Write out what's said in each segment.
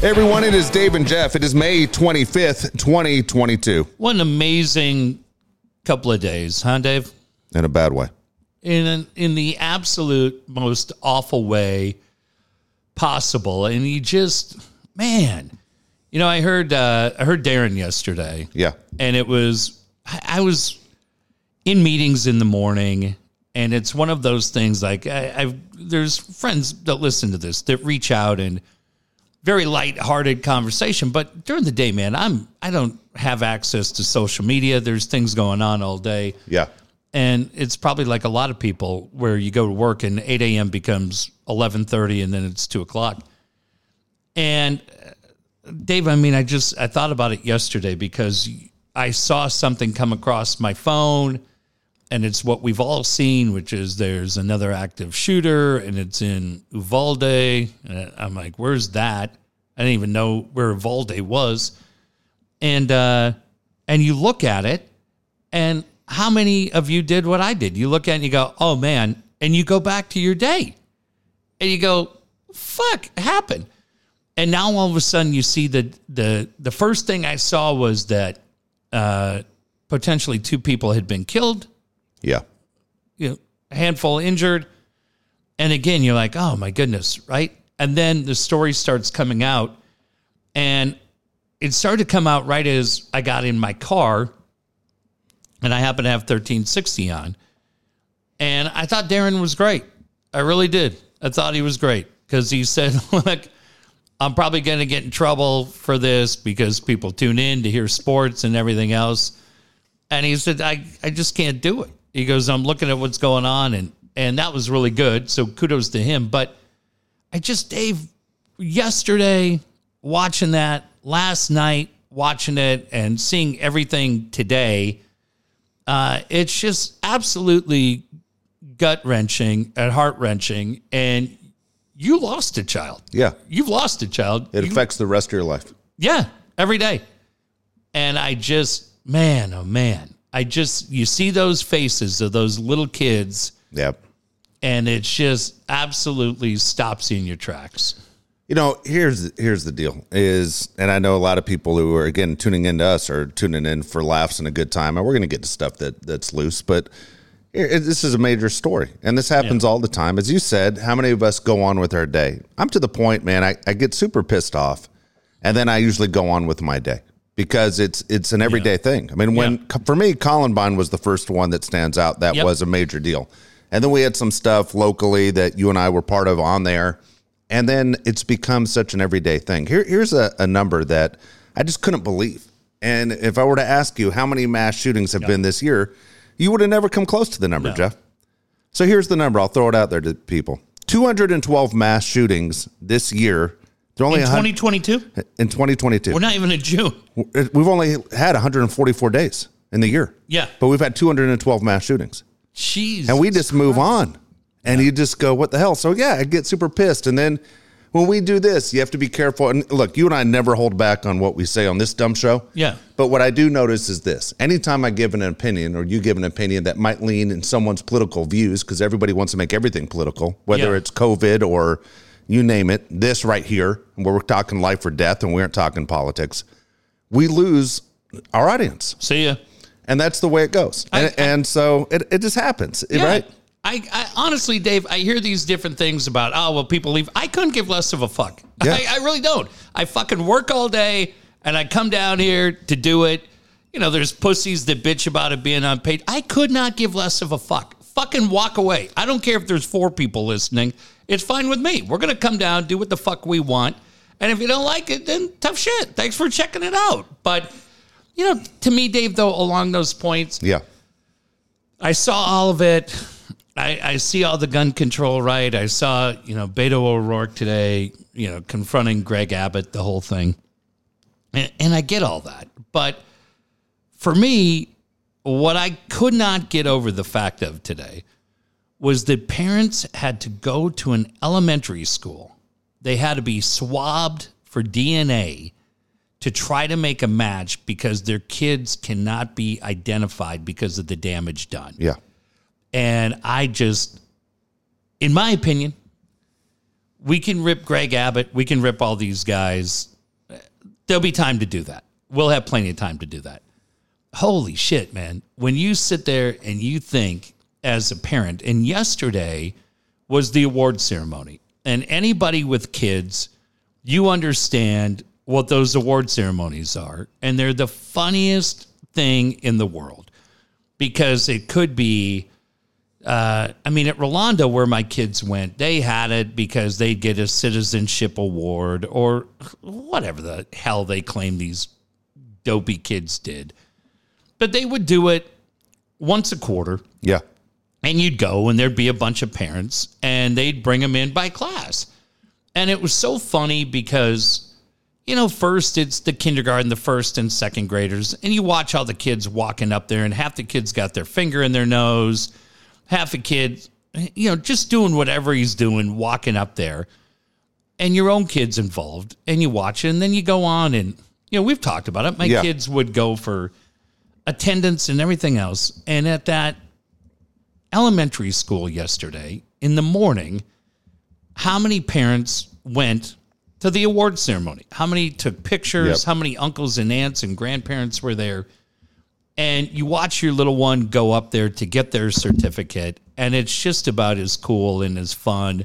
Hey everyone, it is Dave and Jeff. It is May 25th, 2022. What an amazing couple of days, huh, Dave? In a bad way. In an, in the absolute most awful way possible, and you just man, you know, I heard uh, I heard Darren yesterday, Yeah. and it was I, I was in meetings in the morning, and it's one of those things like I, I've there's friends that listen to this that reach out and very light-hearted conversation. But during the day, man, I'm I don't have access to social media. There's things going on all day, Yeah. and it's probably like a lot of people where you go to work and 8 a.m. becomes 11:30, and then it's two o'clock. And uh, Dave, I mean, I just I thought about it yesterday because I saw something come across my phone, and it's what we've all seen, which is there's another active shooter, and it's in Uvalde. And I'm like, where's that? I didn't even know where Uvalde was, and uh, and you look at it, and how many of you did what I did? You look at it and you go, oh man, and you go back to your day, and you go, fuck, happened. And now all of a sudden you see the the the first thing I saw was that uh, potentially two people had been killed, Yeah. you know, a handful injured, and again you're like, oh my goodness, right? And then the story starts coming out, and it started to come out right as I got in my car, and I happen to have 1360 on, and I thought Darren was great. I really did. I thought he was great because he said, look. I'm probably going to get in trouble for this because people tune in to hear sports and everything else. And he said, I, I just can't do it. He goes, I'm looking at what's going on. And, and that was really good. So kudos to him. But I just, Dave, yesterday watching that, last night watching it, and seeing everything today, uh, it's just absolutely gut wrenching and heart wrenching. And you lost a child. Yeah. You've lost a child. It You- affects the rest of your life. yeah, every day. And I just, man, oh man, I just, you see those faces of those little kids, Yep. and it just absolutely stops you in your tracks. You know, here's here's the deal is, and I know a lot of people who are again tuning into us are tuning in for laughs and a good time, and we're going to get to stuff that that's loose, but it- this is a major story, and this happens all the time. As you said, how many of us go on with our day? I'm to the point, man. I, I get super pissed off, and then I usually go on with my day because it's it's an everyday thing. I mean, when for me, Columbine was the first one that stands out. That Yep. was a major deal, and then we had some stuff locally that you and I were part of on there. And then it's become such an everyday thing. Here, here's a, a number that I just couldn't believe. And if I were to ask you how many mass shootings have been this year, you would have never come close to the number, Jeff. So here's the number. I'll throw it out there to people 212 mass shootings this year. They're only In 2022, in 2022. we're not even in June. We've only had 144 days in the year. Yeah. But we've had 212 mass shootings Jeez. and we just move on and you just go what the hell so yeah i get super pissed and then when we do this you have to be careful and look you and i never hold back on what we say on this dumb show Yeah. but what i do notice is this anytime i give an opinion or you give an opinion that might lean in someone's political views because everybody wants to make everything political whether Yeah. it's covid or you name it this right here where we're talking life or death and we aren't talking politics we lose our audience See ya. and that's the way it goes I- and, and so it, it just happens Yeah. right I, I honestly, Dave, I hear these different things about, oh, well, people leave. I couldn't give less of a fuck. Yeah. I, I really don't. I fucking work all day and I come down here to do it. You know, there's pussies that bitch about it being unpaid. I could not give less of a fuck. Fucking walk away. I don't care if there's four people listening. It's fine with me. We're going to come down, do what the fuck we want. And if you don't like it, then tough shit. Thanks for checking it out. But, you know, to me, Dave, though, along those points, yeah I saw all of it. I, I see all the gun control right. I saw, you know, Beto O'Rourke today, you know, confronting Greg Abbott, the whole thing. And, and I get all that. But for me, what I could not get over the fact of today was that parents had to go to an elementary school. They had to be swabbed for DNA to try to make a match because their kids cannot be identified because of the damage done. Yeah. And I just, in my opinion, we can rip Greg Abbott, we can rip all these guys. there'll be time to do that. We'll have plenty of time to do that. Holy shit, man. When you sit there and you think as a parent, and yesterday was the award ceremony, and anybody with kids, you understand what those award ceremonies are. And they're the funniest thing in the world because it could be uh, I mean, at Rolando, where my kids went, they had it because they'd get a citizenship award or whatever the hell they claim these dopey kids did. But they would do it once a quarter, Yeah. and you'd go, and there'd be a bunch of parents, and they'd bring them in by class. And it was so funny because, you know, first it's the kindergarten, the first and second graders, and you watch all the kids walking up there, and half the kids got their finger in their nose, half the kids, you know, just doing whatever he's doing, walking up there, and your own kids involved, and you watch it, and then you go on, and, you know, we've talked about it. My Yeah. kids would go for attendance and everything else. And at that elementary school yesterday in the morning, how many parents went to the award ceremony? How many took pictures? Yep. How many uncles and aunts and grandparents were there? And you watch your little one go up there to get their certificate, and it's just about as cool and as fun,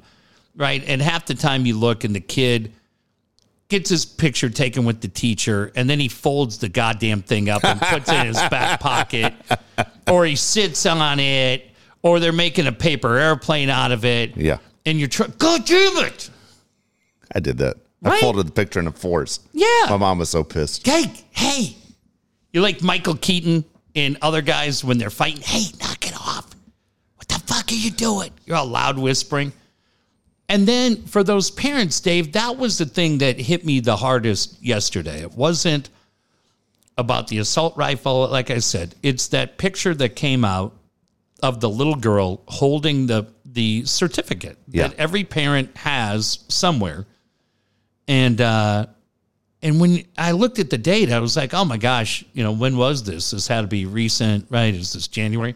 right? And half the time you look, and the kid gets his picture taken with the teacher, and then he folds the goddamn thing up and puts it in his back pocket, or he sits on it, or they're making a paper airplane out of it. Yeah. And you're trying, God damn it. I did that. I folded the picture in a force. Yeah. My mom was so pissed. Hey, hey. You're like Michael Keaton and other guys when they're fighting. Hey, knock it off. What the fuck are you doing? You're all loud whispering. And then for those parents, Dave, that was the thing that hit me the hardest yesterday. It wasn't about the assault rifle. Like I said, it's that picture that came out of the little girl holding the the certificate Yeah. that every parent has somewhere. And uh and when I looked at the date, I was like, oh my gosh, you know, when was this? This had to be recent, right? Is this January?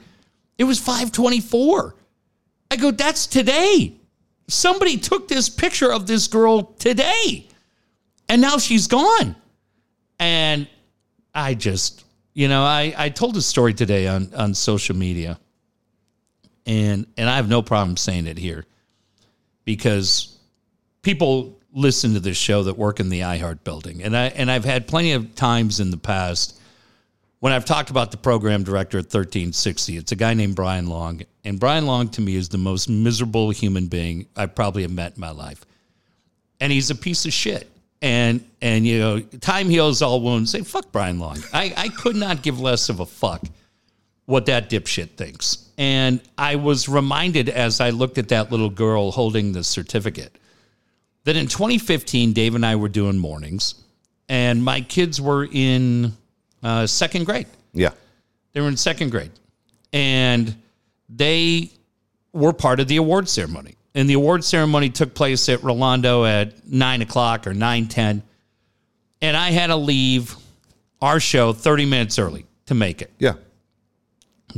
It was 524. I go, that's today. Somebody took this picture of this girl today. And now she's gone. And I just, you know, I, I told a story today on, on social media. And and I have no problem saying it here because people listen to this show that work in the iHeart building. And I and I've had plenty of times in the past when I've talked about the program director at 1360. It's a guy named Brian Long. And Brian Long to me is the most miserable human being I probably have met in my life. And he's a piece of shit. And and you know, time heals all wounds. Say fuck Brian Long. I, I could not give less of a fuck what that dipshit thinks. And I was reminded as I looked at that little girl holding the certificate that in 2015, Dave and I were doing mornings, and my kids were in uh, second grade. Yeah. They were in second grade, and they were part of the award ceremony. And the award ceremony took place at Rolando at nine o'clock or nine ten, and I had to leave our show 30 minutes early to make it. Yeah.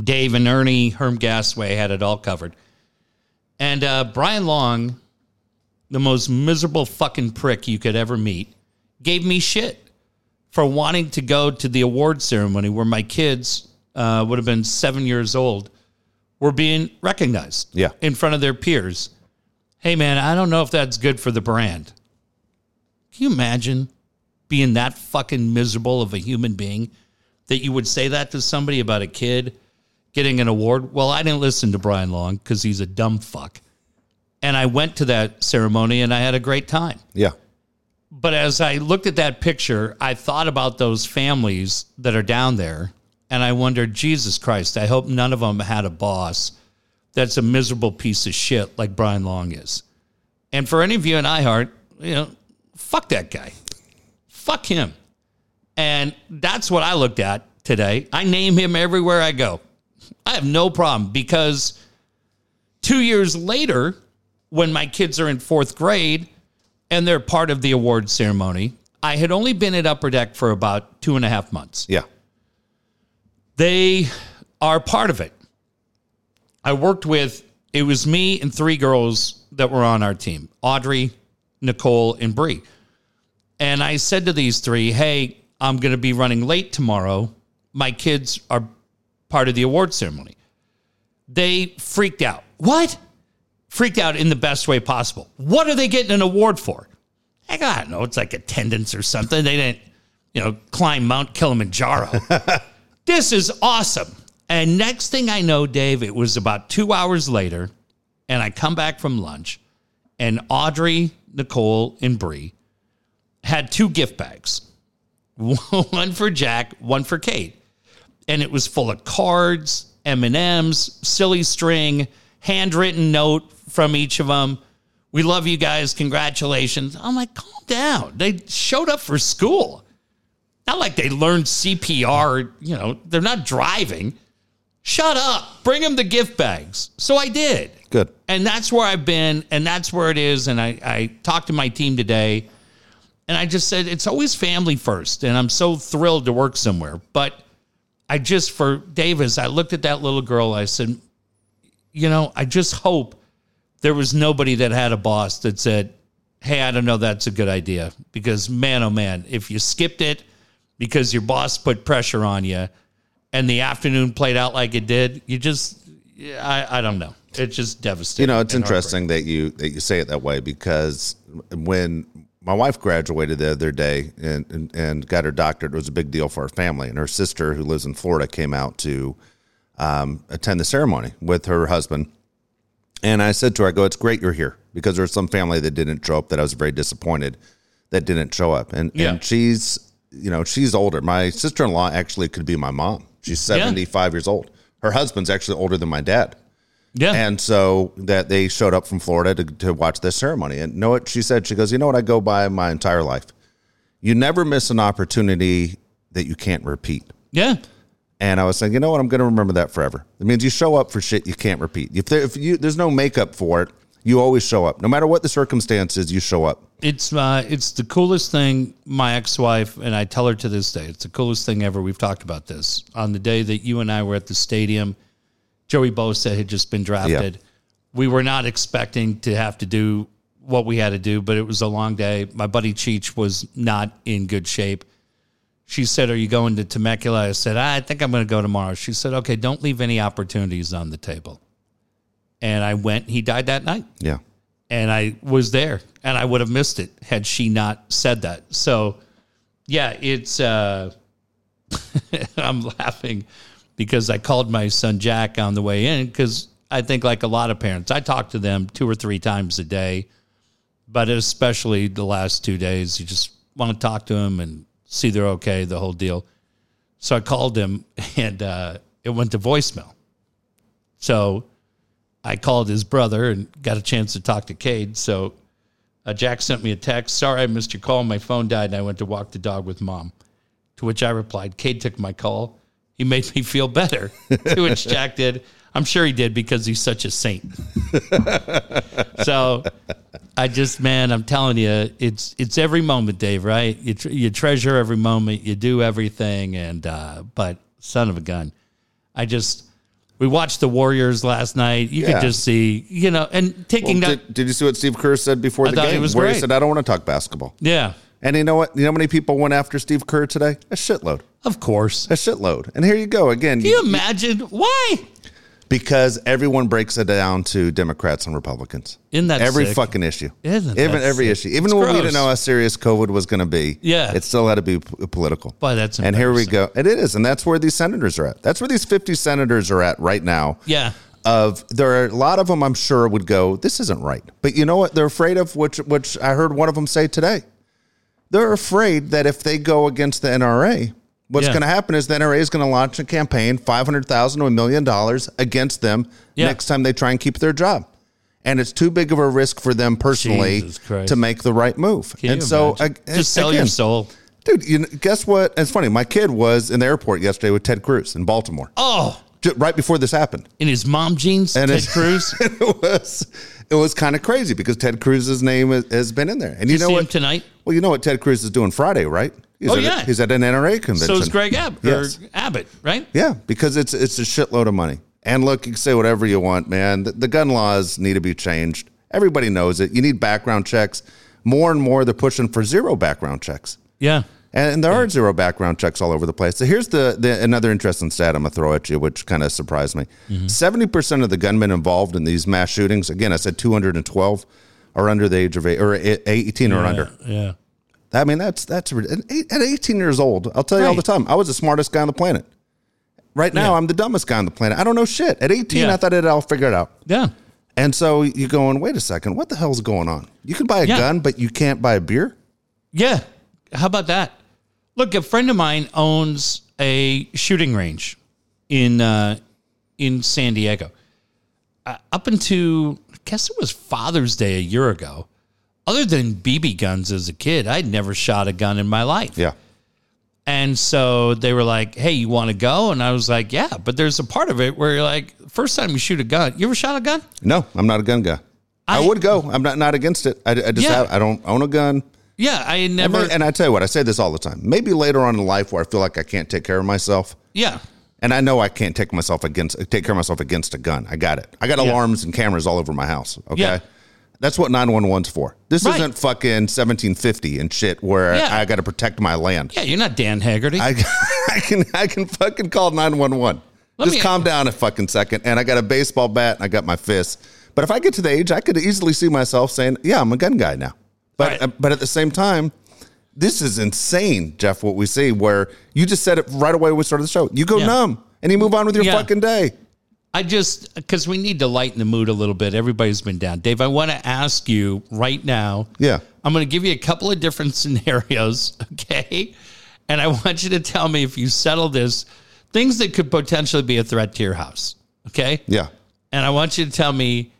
Dave and Ernie Herm Gasway had it all covered. And uh, Brian Long, the most miserable fucking prick you could ever meet, gave me shit for wanting to go to the award ceremony where my kids uh, would have been seven years old were being recognized Yeah. in front of their peers. Hey, man, I don't know if that's good for the brand. Can you imagine being that fucking miserable of a human being that you would say that to somebody about a kid getting an award? Well, I didn't listen to Brian Long because he's a dumb fuck. And I went to that ceremony and I had a great time. Yeah. But as I looked at that picture, I thought about those families that are down there. And I wondered, Jesus Christ, I hope none of them had a boss that's a miserable piece of shit like Brian Long is. And for any of you in iHeart, you know, fuck that guy. Fuck him. And that's what I looked at today. I name him everywhere I go. I have no problem because two years later, when my kids are in fourth grade and they're part of the award ceremony, I had only been at Upper Deck for about two and a half months. Yeah. They are part of it. I worked with, it was me and three girls that were on our team Audrey, Nicole, and Bree. And I said to these three, hey, I'm going to be running late tomorrow. My kids are part of the award ceremony. They freaked out. What? Freaked out in the best way possible. What are they getting an award for? I don't know. It's like attendance or something. They didn't, you know, climb Mount Kilimanjaro. this is awesome. And next thing I know, Dave, it was about two hours later, and I come back from lunch, and Audrey, Nicole, and Bree had two gift bags one for Jack, one for Cade. And it was full of cards, M&Ms, silly string, handwritten note from each of them. We love you guys. Congratulations. I'm like, calm down. They showed up for school. Not like they learned CPR, you know, they're not driving. Shut up. Bring them the gift bags. So I did. Good. And that's where I've been, and that's where it is. And I, I talked to my team today, and I just said it's always family first. And I'm so thrilled to work somewhere. But I just, for Davis, I looked at that little girl. I said, you know, I just hope there was nobody that had a boss that said, hey, I don't know, that's a good idea. Because, man, oh, man, if you skipped it because your boss put pressure on you and the afternoon played out like it did, you just, I, I don't know. It's just devastating. You know, it's interesting that you that you say it that way because when my wife graduated the other day and, and, and got her doctorate, it was a big deal for her family. And her sister, who lives in Florida, came out to um, attend the ceremony with her husband. And I said to her, I go, it's great you're here because there's some family that didn't show up that I was very disappointed that didn't show up. And, Yeah. and she's, you know, she's older. My sister in law actually could be my mom. She's Yeah. 75 years old. Her husband's actually older than my dad. Yeah. And so that they showed up from Florida to, to watch this ceremony. And know what she said? She goes, You know what I go by my entire life? You never miss an opportunity that you can't repeat. yeah. And I was saying, you know what? I'm going to remember that forever. It means you show up for shit you can't repeat. If, there, if you there's no makeup for it, you always show up. No matter what the circumstances, you show up. It's uh, it's the coolest thing. My ex-wife and I tell her to this day, it's the coolest thing ever. We've talked about this on the day that you and I were at the stadium. Joey Bosa had just been drafted. We were not expecting to have to do what we had to do, but it was a long day. My buddy Cheech was not in good shape. She said, "Are you going to Temecula?" I said, "I think I'm going to go tomorrow." She said, "Okay, don't leave any opportunities on the table." And I went. He died that night Yeah. and I was there and I would have missed it had she not said that. So yeah, it's uh I'm laughing because I called my son Jack on the way in cuz I think like a lot of parents, I talk to them two or three times a day, but especially the last 2 days you just want to talk to them and see they're okay, the whole deal. So I called him and uh it went to voicemail. So I called his brother and got a chance to talk to Cade. So uh, Jack sent me a text. Sorry, I missed your call. My phone died and I went to walk the dog with mom. To which I replied, Cade took my call. He made me feel better. to which Jack did. I'm sure he did because he's such a saint. so I just, man, I'm telling you, it's it's every moment, Dave. Right? You tr- you treasure every moment. You do everything, and uh, but son of a gun, I just we watched the Warriors last night. You Yeah. could just see, you know, and taking Well, that, did, did you see what Steve Kerr said before the game? where he said, I don't want to talk basketball. yeah, And you know what? You know how many people went after Steve Kerr today? A shitload. of course. A shitload. And here you go again. Can you imagine why? Because everyone breaks it down to Democrats and Republicans. Isn't that every sick? fucking issue? Isn't even every sick? issue? Even It's when we didn't know how serious COVID was going to be, Yeah. it still had to be p- political. Boy, that's and here we go. And it is, and that's where these senators are at. That's where these fifty senators are at right now. Yeah, Of there are a lot of them, I'm sure would go, this isn't right. But you know what? They're afraid of which, which I heard one of them say today. They're afraid that if they go against the NRA, what's Yeah. going to happen is the NRA is going to launch a campaign, five hundred thousand to a million dollars against them Yeah. next time they try and keep their job. And it's too big of a risk for them personally to make the right move. Can and so, ag- just sell your soul. dude. You know, guess what? It's funny. My kid was in the airport yesterday with Ted Cruz in Baltimore, Oh, right before this happened. in his mom jeans, And Ted Cruz. it was it was kind of crazy because Ted Cruz's name has, has been in there. And you, You know what? tonight? well, you know what Ted Cruz is doing Friday, right? He's Oh, yeah. he's at an NRA convention. So is Greg Ab- Yes. or Abbott, right? Yeah, because it's it's a shitload of money. And look, you can say whatever you want, man. The, the gun laws need to be changed. Everybody knows it. You need background checks. more and more they're pushing for zero background checks. Yeah. And there are zero background checks all over the place. So here's the, the another interesting stat I'm gonna throw at you, which kind of surprised me. Mm-hmm. 70 percent of the gunmen involved in these mass shootings, again, I said 212, are under the age of eight, or eight- 18 or under. Yeah. I mean, that's that's at 18 years old. I'll tell you all the time. I was the smartest guy on the planet. Right now, Yeah. I'm the dumbest guy on the planet. I don't know shit. At 18, Yeah. I thought I'd all figure it out. Yeah. And so you're going, wait a second, what the hell's going on? You can buy a Yeah. gun, but you can't buy a beer. Yeah. How about that? Look, a friend of mine owns a shooting range in uh, in San Diego. Uh, up until I guess it was Father's Day a year ago. Other than BB guns as a kid, I'd never shot a gun in my life. Yeah, And so they were like, "Hey, you want to go?" And I was like, "Yeah." But there's a part of it where you're like, first time you shoot a gun, you ever shot a gun? no, I'm not a gun guy. I, I- would go. I'm not not against it. I, I just Yeah. have, I don't own a gun. Yeah, I And, never. and I tell you what, I say this all the time. Maybe later on in life where I feel like I can't take care of myself, yeah, and I know I can't take myself against take care of myself against a gun. I got it. I got Yeah. alarms and cameras all over my house. Okay. Yeah. That's what 911's for. This Right. isn't fucking 1750 and shit where Yeah. I got to protect my land. yeah. You're not Dan Haggerty. I, I can I can fucking call 911. Let Just me- calm down a fucking second. And I got a baseball bat and I got my fist. But if I get to the age, I could easily see myself saying, "Yeah, I'm a gun guy now." But Right. uh, but at the same time, this is insane, Jeff. What we see, where you just said it right away when we started the show. You go Yeah. numb and you move on with your Yeah. fucking day. I just because we need to lighten the mood a little bit. Everybody's been down. Dave, I want to ask you right now. Yeah. I'm going to give you a couple of different scenarios, okay? And I want you to tell me if you settle this, things that could potentially be a threat to your house, okay? Yeah. And I want you to tell me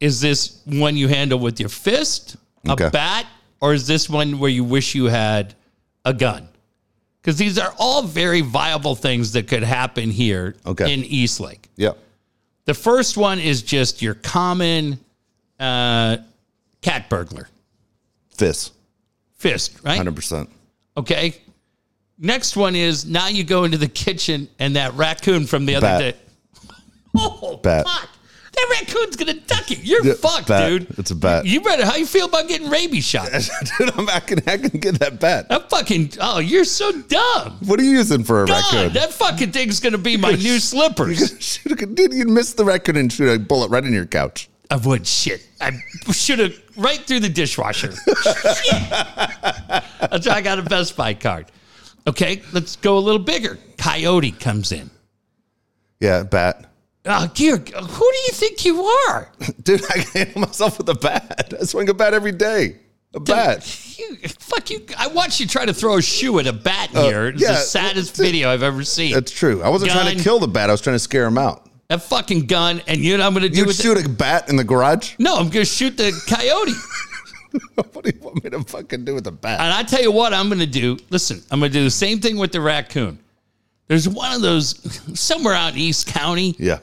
is this one you handle with your fist, a Okay. bat, or is this one where you wish you had a gun? Because these are all very viable things that could happen here Okay. in Eastlake. Yeah. The first one is just your common uh, cat burglar, Fist. fist, right? 100%. Okay. Next one is now you go into the kitchen and that raccoon from the other Bat. day. Oh, Bat. fuck. That raccoon's gonna duck you. You're Yeah, fucked, bat. dude. It's a bat. You better. How you feel about getting rabies shot? Dude, I'm, I, can, I can get that bat. That fucking. Oh, you're so dumb. What are you using for a God, raccoon? that fucking thing's gonna be my new slippers. A- Dude, you'd miss the raccoon and shoot a bullet right in your couch. I would shit. I should have right through the dishwasher. That's why I got a Best Buy card. Okay, let's go a little bigger. Coyote comes in. Yeah, bat. Oh, dear, who do you think you are? Dude, I can handle myself with a bat. I swing a bat every day. A bat. You, fuck you! I watched you try to throw a shoe at a bat here. It's Uh, yeah, the saddest well, video I've ever seen. That's true. I wasn't trying to kill the bat. I was trying to scare him out. That fucking gun, and you know what I'm going to do with shoot a bat in the garage? No, I'm going to shoot the coyote. what do you want me to fucking do with a bat? And I tell you what, I'm going to do. Listen, I'm going to do the same thing with the raccoon. There's one of those somewhere out in East County, Yeah.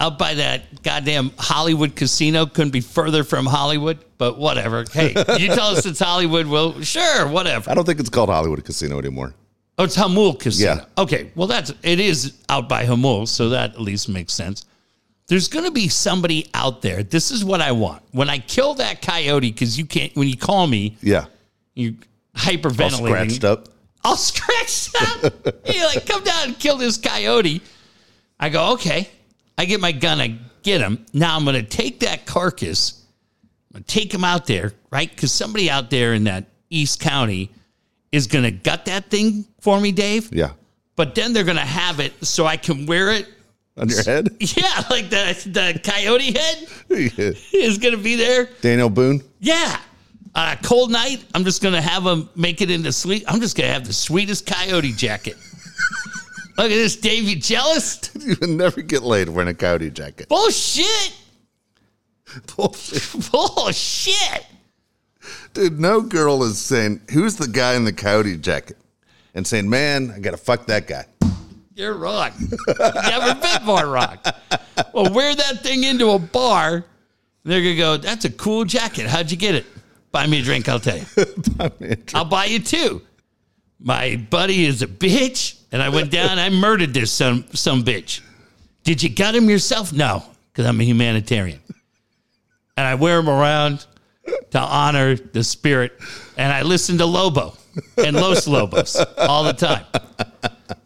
Out by that goddamn Hollywood casino. Couldn't be further from Hollywood, but whatever. Hey, you tell us it's Hollywood. Well, sure, whatever. I don't think it's called Hollywood Casino anymore. Oh, it's Jamul Casino. Yeah. Okay, well, that's it is out by Jamul, so that at least makes sense. There's going to be somebody out there. This is what I want. When I kill that coyote, because you can't. When you call me, Yeah. you hyperventilating. All scratched up. I'll scratch up. you like come down and kill this coyote. I go, okay. I get my gun, I get him. Now I'm gonna take that carcass, I'm gonna take him out there, right? Because somebody out there in that East County is gonna gut that thing for me, Dave. Yeah. But then they're gonna have it so I can wear it. On your head? Yeah, like the the coyote head Yeah. is gonna be there. Daniel Boone? Yeah. On a cold night, I'm just gonna have them make it into sweet. I'm just gonna have the sweetest coyote jacket. Look at this, Dave. You jealous? You would never get laid wearing a coyote jacket. Bullshit. Bullshit. Bullshit. Dude, no girl is saying, who's the guy in the coyote jacket? And saying, man, I got to fuck that guy. You're wrong. Never been more wrong. Well, wear that thing into a bar. They're gonna go. That's a cool jacket. How'd you get it? Buy me a drink. I'll tell you. I'll buy you two. My buddy is a bitch, and I went down. I murdered this some some bitch. Did you gut him yourself? No, because I'm a humanitarian, and I wear him around. to honor the spirit. And I listen to Lobo and Los Lobos all the time.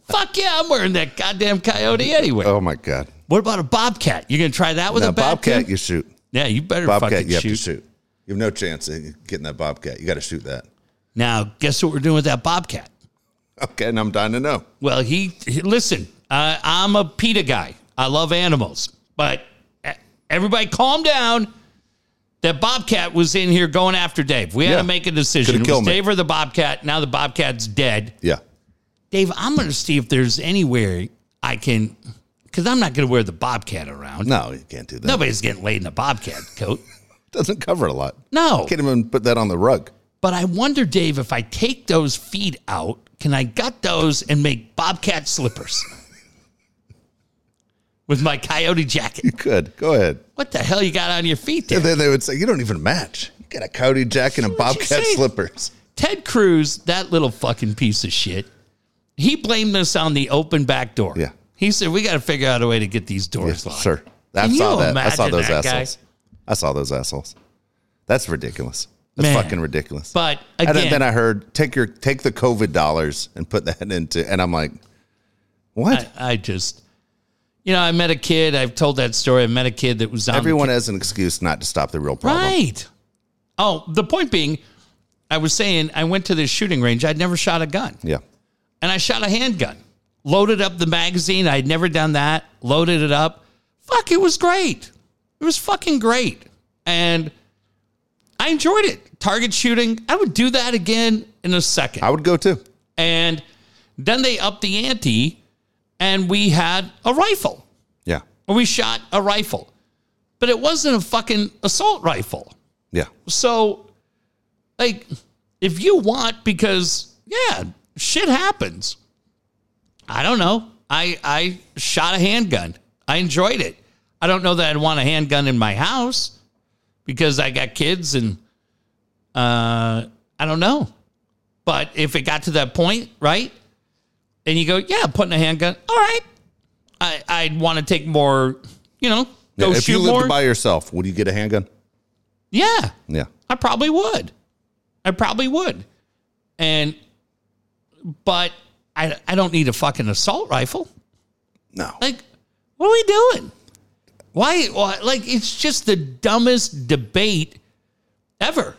Fuck yeah, I'm wearing that goddamn coyote anyway. Oh my god. What about a bobcat? You're gonna try that with a bobcat, too? you shoot. Yeah, you better Bobcat, fucking you have shoot. to shoot. You have no chance of getting that bobcat. You got to shoot that. Now, guess what we're doing with that bobcat? Okay, and I'm dying to know. Well, he, he- listen. Uh, I'm a PETA guy. I love animals, but everybody, calm down. That bobcat was in here going after Dave. We had Yeah. to make a decision. Could've It was killed me. Dave or the bobcat. Now the bobcat's dead. Yeah. Dave, I'm going to see if there's anywhere I can, because I'm not going to wear the bobcat around. No, you can't do that. Nobody's getting laid in a bobcat coat. doesn't cover a lot. No. Can't even put that on the rug. But I wonder, Dave, if I take those feet out, can I gut those and make bobcat slippers with my coyote jacket? You could. Go ahead. What the hell you got on your feet there? And then they would say, You don't even match. You got a coyote jacket and bobcat slippers. Ted Cruz, that little fucking piece of shit, he blamed us on the open back door. Yeah. He said, we got to figure out a way to get these doors Yes, locked. sir. I Can saw that. I saw those that guy? assholes. I saw those assholes. That's ridiculous. That's Man. fucking ridiculous. But again, then, then I heard take your take the COVID dollars and put that into, and I'm like, what? I, I just, you know, I met a kid. I've told that story. I met a kid that was on the Everyone has an excuse not to stop the real problem. Right. Oh, the point being, I was saying I went to this shooting range. I'd never shot a gun, Yeah. and I shot a handgun. Loaded up the magazine. I'd never done that. Loaded it up. Fuck, it was great. It was fucking great, and I enjoyed it. Target shooting. I would do that again in a second. I would go too. And then they upped the ante, and we had a rifle. Yeah. We shot a rifle, but it wasn't a fucking assault rifle. Yeah. So, like, if you want, because yeah, shit happens. I don't know. I I shot a handgun. I enjoyed it. I don't know that I'd want a handgun in my house because I got kids and uh I don't know. But if it got to that point, right? And you go, yeah, putting a handgun. All right. I I'd want to take more, you know, go if you shoot lived more. by yourself, would you get a handgun? yeah. Yeah. I probably would. I probably would. And but I I don't need a fucking assault rifle. No. Like what are we doing? Why, why like it's just the dumbest debate ever.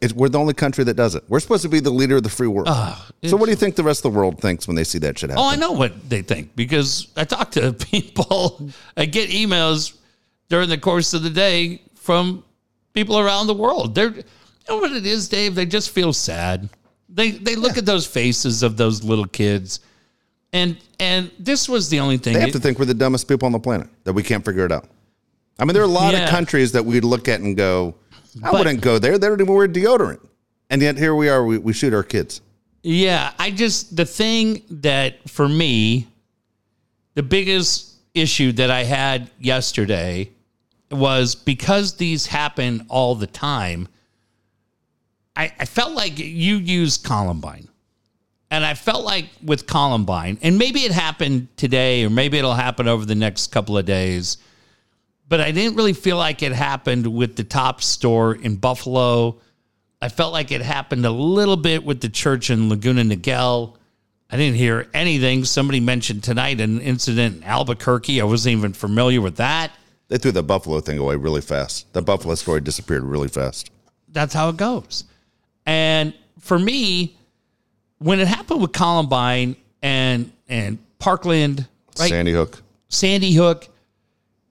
It's, we're the only country that does it. We're supposed to be the leader of the free world. Ah, so what do you think the rest of the world thinks when they see that shit happen? Oh, I know what they think because I talk to people. I get emails during the course of the day from people around the world. They're, you know what it is, Dave? They just feel sad. They they look at those faces of those little kids, and and this was the only thing. They have to think we're the dumbest people on the planet that we can't figure it out. I mean, there are a lot Yeah. of countries that we'd look at and go, I But- wouldn't go there. They don't even wear deodorant. And yet here we are, we, we shoot our kids. Yeah, I just the thing that for me, the biggest issue that I had yesterday was because these happen all the time. I, I felt like you used Columbine. And I felt like with Columbine, and maybe it happened today, or maybe it'll happen over the next couple of days, but I didn't really feel like it happened with the top store in Buffalo. I felt like it happened a little bit with the church in Laguna Niguel. I didn't hear anything. Somebody mentioned tonight an incident in Albuquerque. I wasn't even familiar with that. They threw the Buffalo thing away really fast. The Buffalo story disappeared really fast. That's how it goes. And for me, when it happened with Columbine and and Parkland, right, Sandy Hook. Sandy Hook,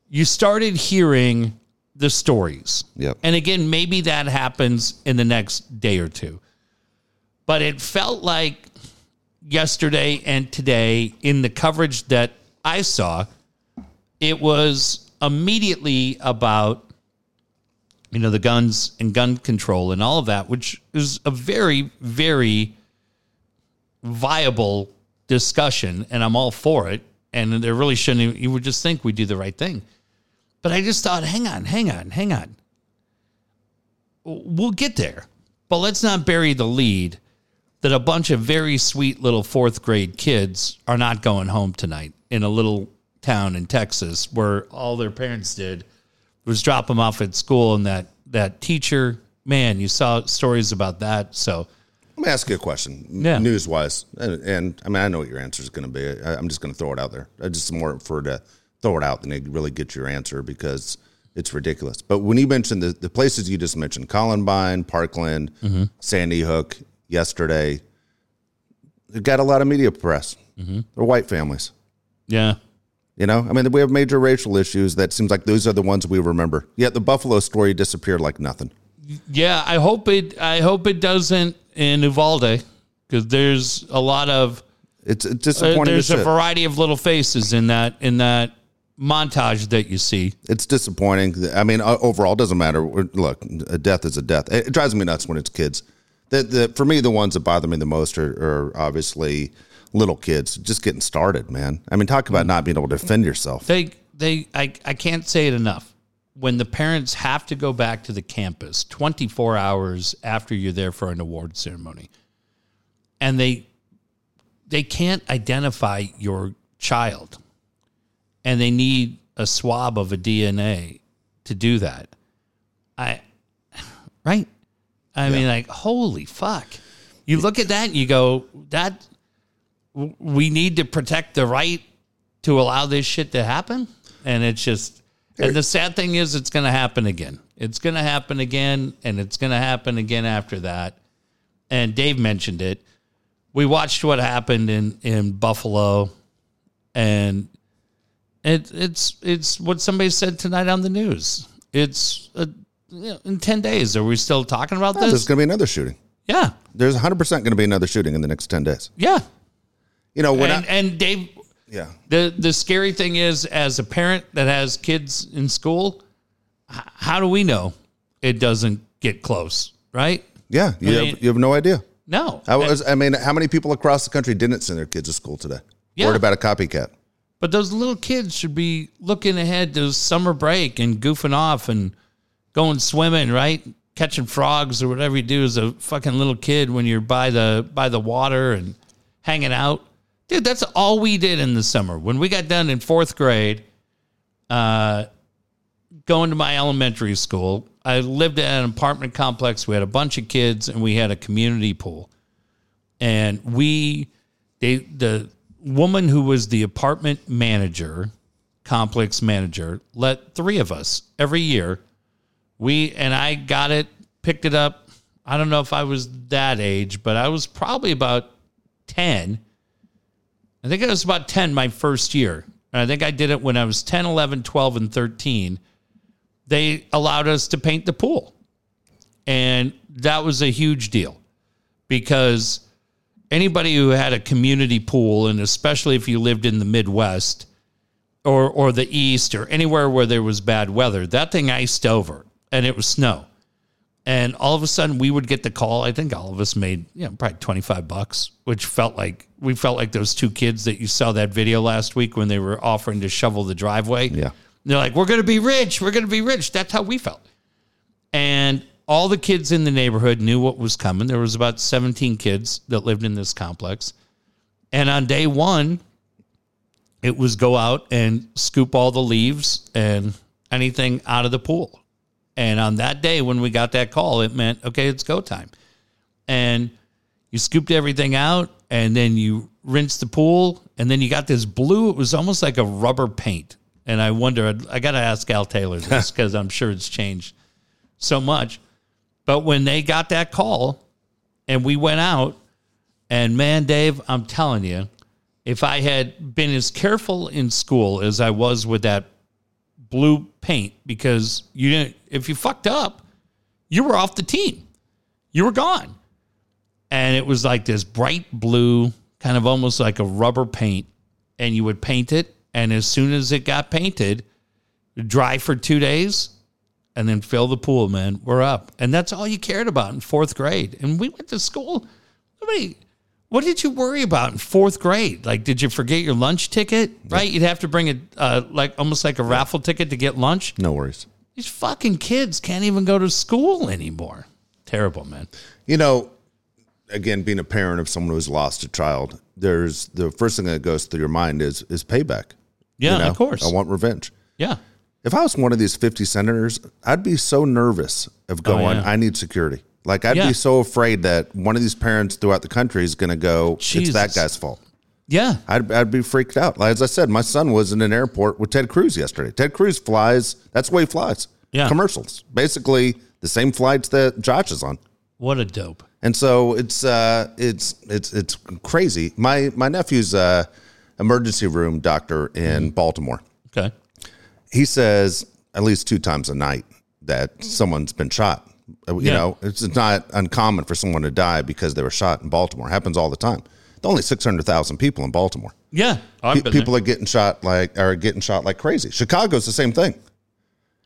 you started hearing the stories. Yep. And again, maybe that happens in the next day or two. But it felt like yesterday and today in the coverage that I saw, it was immediately about you know the guns and gun control and all of that, which is a very very viable discussion, and I'm all for it. And there really shouldn't. You would just think we do the right thing, but I just thought, hang on, hang on, hang on. We'll get there, but let's not bury the lead that a bunch of very sweet little fourth grade kids are not going home tonight in a little town in Texas where all their parents did was drop them off at school and that that teacher man, you saw stories about that. So Let me ask you a question, Yeah. news wise, and, and I mean I know what your answer is going to be. I, I'm just going to throw it out there. I just more for to throw it out than to really get your answer because it's ridiculous. But when you mentioned the, the places you just mentioned, Columbine, Parkland, Mm-hmm. Sandy Hook, yesterday, it got a lot of media press. Mm-hmm. They're white families. yeah, You know, I mean, we have major racial issues that seems like those are the ones we remember. Yet the Buffalo story disappeared like nothing. yeah. I hope it. I hope it doesn't in Uvalde because there's a lot of It's, uh, disappointing. there's a variety of little faces in that in that montage that you see. it's disappointing. I mean, overall, it doesn't matter. Look, a death is a death. It, drives me nuts when it's kids. The, the, for me, the ones that bother me the most are, are obviously little kids just getting started, man. I mean, talk about not being able to defend yourself. They they I, I can't say it enough. When the parents have to go back to the campus 24 hours after you're there for an award ceremony and they they can't identify your child and they need a swab of a DNA to do that. I right? I mean like holy fuck. You look at that and you go that we need to protect the right to allow this shit to happen and it's just and the sad thing is it's going to happen again. It's going to happen again and it's going to happen again after that. And dave mentioned it. We watched what happened in in buffalo and it, it's it's what somebody said tonight on the news. It's uh you know, in 10 days are we still talking about There's this? There's going to be another shooting. yeah. There's 100% going to be another shooting in the next 10 days. yeah. You know, when and, I, and dave yeah. The the scary thing is, as a parent that has kids in school, h- how do we know it doesn't get close? Right? Yeah. You, I mean- have, you have no idea. No. I, was, I mean, how many people across the country didn't send their kids to school today? Yeah. Worried about a copycat. But those little kids should be looking ahead to summer break and goofing off and going swimming, right? Catching frogs or whatever you do as a fucking little kid when you're by the by the water and hanging out. Dude, that's all we did in the summer. When we got done in fourth grade, uh, going to my elementary school, I lived in an apartment complex. We had a bunch of kids and we had a community pool. And we they the woman who was the apartment manager, complex manager, let three of us every year. We and I got it, picked it up. I don't know if I was that age, but I was probably about 10. I think I was about 10 my first year. And I think I did it when I was 10, 11, 12, and 13. They allowed us to paint the pool. And that was a huge deal because anybody who had a community pool, and especially if you lived in the Midwest or, or the East or anywhere where there was bad weather, that thing iced over and it was snow. And all of a sudden, we would get the call. I think all of us made, you know, probably twenty five bucks, which felt like we felt like those two kids that you saw that video last week when they were offering to shovel the driveway. Yeah. they're like, "We're going to be rich. We're going to be rich." That's how we felt. And all the kids in the neighborhood knew what was coming. There was about seventeen kids that lived in this complex, and on day one, it was go out and scoop all the leaves and anything out of the pool. And on that day, when we got that call, it meant, okay, it's go time. And you scooped everything out and then you rinsed the pool. And then you got this blue, it was almost like a rubber paint. And I wonder, I got to ask Al Taylor this because I'm sure it's changed so much. But when they got that call and we went out, and man, Dave, I'm telling you, if I had been as careful in school as I was with that blue paint, because you didn't, if you fucked up, you were off the team. You were gone. And it was like this bright blue, kind of almost like a rubber paint. And you would paint it. And as soon as it got painted, dry for two days and then fill the pool, man. We're up. And that's all you cared about in fourth grade. And we went to school. Nobody, what did you worry about in fourth grade? Like, did you forget your lunch ticket? Right? You'd have to bring a, uh, like, almost like a raffle ticket to get lunch. No worries. These fucking kids can't even go to school anymore. Terrible, man. You know, again, being a parent of someone who's lost a child, there's the first thing that goes through your mind is is payback. Yeah, You know? of course. I want revenge. yeah. If I was one of these 50 senators, I'd be so nervous of going, yeah. I need security. Like, I'd Yeah. be so afraid that one of these parents throughout the country is going to go, it's that guy's fault. Yeah. I'd, I'd be freaked out. Like, as I said, my son was in an airport with Ted Cruz yesterday. Ted Cruz flies, that's the way he flies. Yeah. Commercials. Basically, the same flights that Josh is on. What a dope. And so it's uh, it's it's it's crazy. My my nephew's uh, emergency room doctor in Baltimore. Okay. He says at least two times a night that someone's been shot. Uh, You Yeah. know, it's not uncommon for someone to die because they were shot in Baltimore. happens all the time. There are only six hundred thousand people in Baltimore. Yeah. I've Pe- been people are getting shot like are getting shot like crazy. Chicago's the same thing.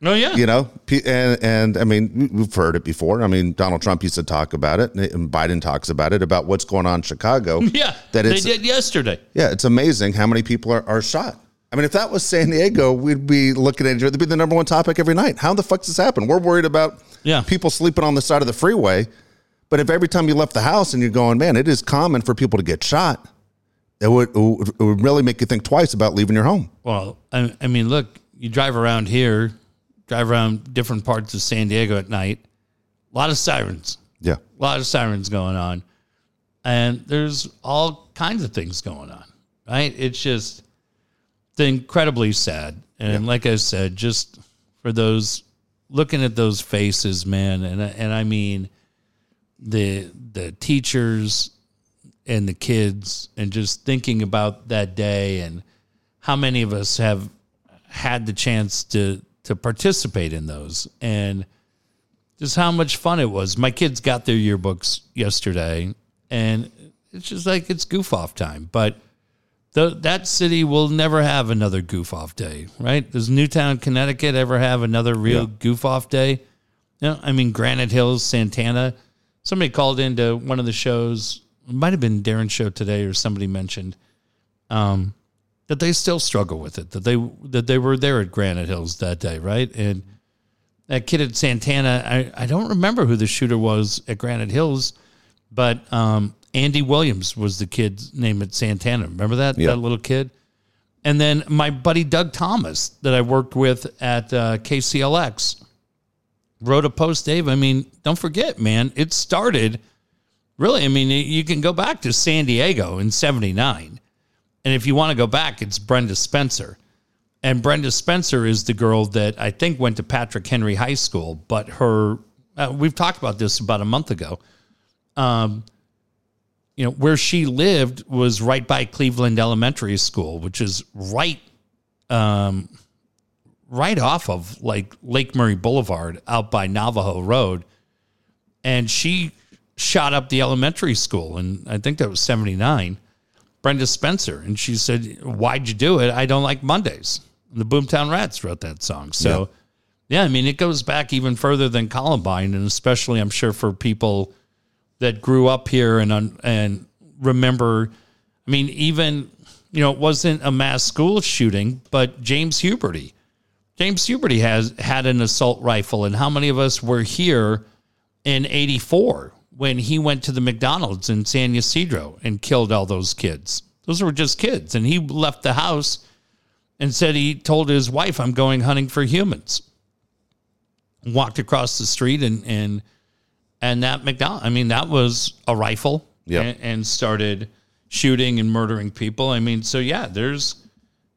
there. Oh, yeah. You know, and and I mean we've heard it before. I mean Donald Trump used to talk about it, and Biden talks about it about what's going on in Chicago. Yeah. that they did yesterday. yeah, it's amazing how many people are, are shot. I mean, if that was San Diego, we'd be looking at it. It'd be the number one topic every night. How the fuck does this happen? We're worried about Yeah. people sleeping on the side of the freeway. But if every time you left the house and you're going, man, it is common for people to get shot, it would, it would really make you think twice about leaving your home. Well, I, I mean, look, you drive around here, drive around different parts of San Diego at night, a lot of sirens, Yeah. a lot of sirens going on. And there's all kinds of things going on, right? It's just incredibly sad. And like I said, just for those looking at those faces, man, and and I mean the the teachers and the kids and just thinking about that day and how many of us have had the chance to to participate in those and just how much fun it was. My kids got their yearbooks yesterday and it's just like it's goof off time, but the, that city will never have another goof off day, right? Does Newtown, Connecticut ever have another real goof off day? No, I mean Granite Hills, Santana. Somebody called into one of the shows. It might have been Darren's show today, or somebody mentioned um, that they still struggle with it. That they that they were there at Granite Hills that day, right? And that kid at Santana, I, I don't remember who the shooter was at Granite Hills, but um, Andy Williams was the kid's name at Santana. Remember that Yeah. that little kid? And then my buddy Doug Thomas that I worked with at uh, KCLX wrote a post, Dave. I mean, don't forget, man, it started really. I mean, you can go back to San Diego in 79. And if you want to go back, it's Brenda Spencer. And Brenda Spencer is the girl that I think went to Patrick Henry High School, but her, uh, we've talked about this about a month ago. Um, you know, where she lived was right by Cleveland Elementary School, which is right um, right off of like Lake Murray Boulevard out by Navajo Road. And she shot up the elementary school. And I think that was 79. Brenda Spencer. And she said, Why'd you do it? I don't like Mondays. And the Boomtown Rats wrote that song. So, yeah. I mean, it goes back even further than Columbine. And especially, I'm sure, for people that grew up here and, and remember, I mean, even, you know, it wasn't a mass school shooting, but James Huberty. James Huberty has had an assault rifle, and how many of us were here in '84 when he went to the McDonald's in San Ysidro and killed all those kids? Those were just kids, and he left the house and said he told his wife, "I'm going hunting for humans." Walked across the street and and and that McDonald. I mean, that was a rifle, Yeah. and, and started shooting and murdering people. I mean, so yeah, there's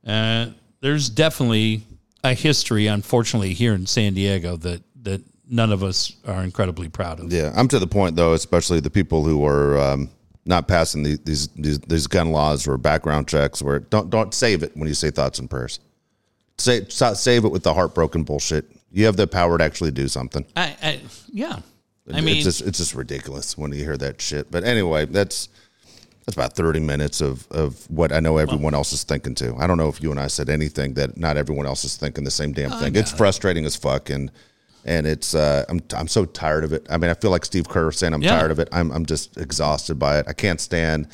uh, there's definitely a history, unfortunately, here in San Diego that that none of us are incredibly proud of. Yeah, I'm to the point though, especially the people who are um, not passing the, these, these these gun laws or background checks. Where don't don't save it when you say thoughts and prayers. Say save it with the heartbroken bullshit. You have the power to actually do something. I, I yeah. I mean, it's just it's just ridiculous when you hear that shit. But anyway, that's that's about 30 minutes of of what I know everyone else is thinking too. I don't know if you and I said anything that not everyone else is thinking the same damn thing. It's frustrating as fuck and and it's uh, I'm I'm so tired of it. I mean, I feel like Steve Kerr saying I'm Yeah. tired of it. I'm I'm just exhausted by it. I can't stand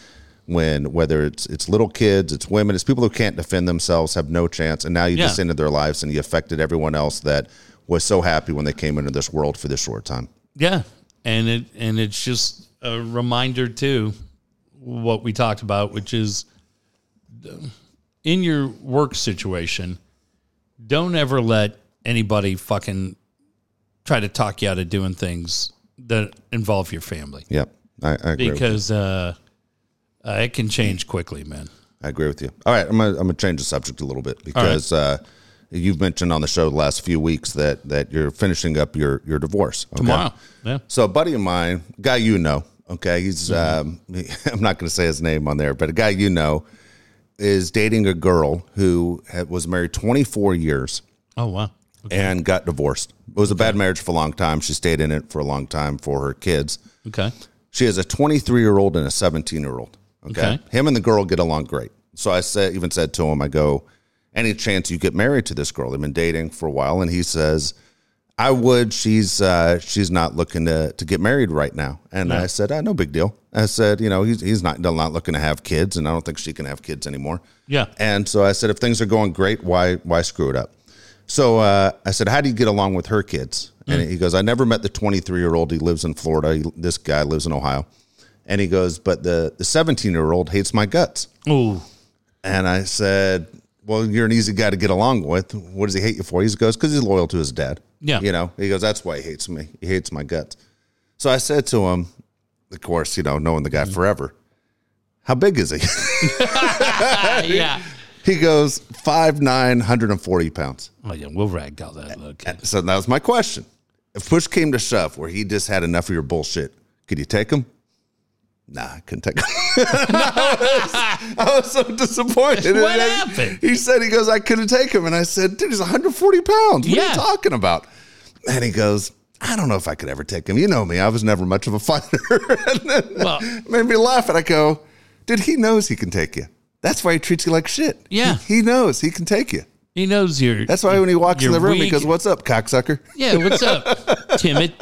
when whether it's it's little kids, it's women, it's people who can't defend themselves, have no chance, and now you just ended their lives and you affected everyone else that was so happy when they came into this world for this short time. Yeah, and it and it's just a reminder too, what we talked about, which is in your work situation, don't ever let anybody fucking try to talk you out of doing things that involve your family Yep. I, I agree. because uh, uh, it can change quickly, man. I agree with you. All right, I'm gonna, I'm gonna change the subject a little bit because uh, you've mentioned on the show the last few weeks that that you're finishing up your your divorce okay? Tomorrow, yeah. So a buddy of mine, guy you know, okay, he's um, I'm not going to say his name on there, but a guy you know is dating a girl who had, was married 24 years Oh wow. and got divorced. It was a bad marriage for a long time. She stayed in it for a long time for her kids. Okay. She has a 23 year old and a 17 year old. Okay? Okay. Him and the girl get along great. So I said, even said to him, I go, any chance you get married to this girl? They've been dating for a while. And he says, I would. She's uh, she's not looking to, to get married right now. And I said, ah, no big deal. I said, you know, he's, he's not, not looking to have kids. And I don't think she can have kids anymore. Yeah. And so I said, if things are going great, why why screw it up? So uh, I said, how do you get along with her kids? And he goes, I never met the 23 year old. He lives in Florida. He, this guy lives in Ohio. And he goes, but the the 17 year old hates my guts. Ooh. And I said, well, you're an easy guy to get along with. What does he hate you for? He goes, because he's loyal to his dad. Yeah. You know, he goes, that's why he hates me. He hates my guts. So I said to him, of course, you know, knowing the guy mm-hmm. forever, how big is he? Yeah. he goes, 5'9, 140 pounds. Oh yeah. We'll ragdoll that kid. So that was my question. If push came to shove where he just had enough of your bullshit, could you take him? Nah, I couldn't take him. I, was, I was so disappointed. What And happened? He said, he goes, I couldn't take him. And I said, dude, he's 140 pounds. What are you talking about? And he goes, I don't know if I could ever take him. You know me. I was never much of a fighter. and then Well- made me laugh. And I go, dude, he knows he can take you. That's why he treats you like shit. Yeah. He, he knows he can take you. He knows you're. That's why when he walks in the room, he goes, what's up, cocksucker? Yeah. What's up, timid?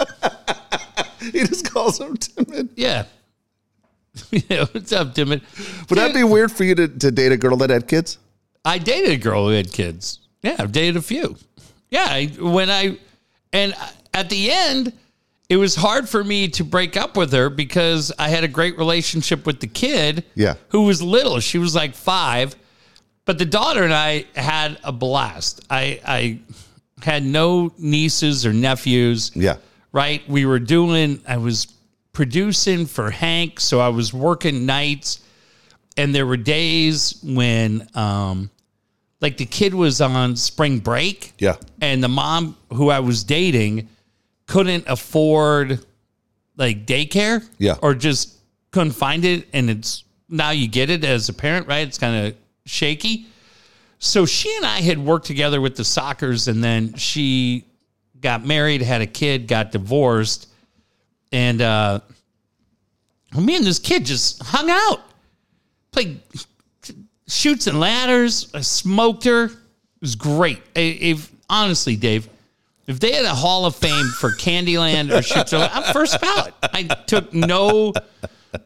He just calls him timid. Yeah. yeah. What's up, timid? Would that be weird for you to, to date a girl that had kids? I dated a girl who had kids. Yeah, I've dated a few. Yeah, I, when I and at the end, it was hard for me to break up with her because I had a great relationship with the kid. Yeah. who was little. She was like five, but the daughter and I had a blast. I I had no nieces or nephews Yeah. right? We were doing, I was producing for Hank, so I was working nights, and there were days when, um, like the kid was on spring break, Yeah. and the mom who I was dating couldn't afford like daycare, Yeah. or just couldn't find it, and it's now you get it as a parent, right? It's kind of shaky. So she and I had worked together with the Sockers, and then she got married, had a kid, got divorced, and uh, me and this kid just hung out, played Chutes and Ladders. I smoked her. It was great. If honestly, Dave, if they had a Hall of Fame for Candyland or Chutes, I'm first ballot. I took no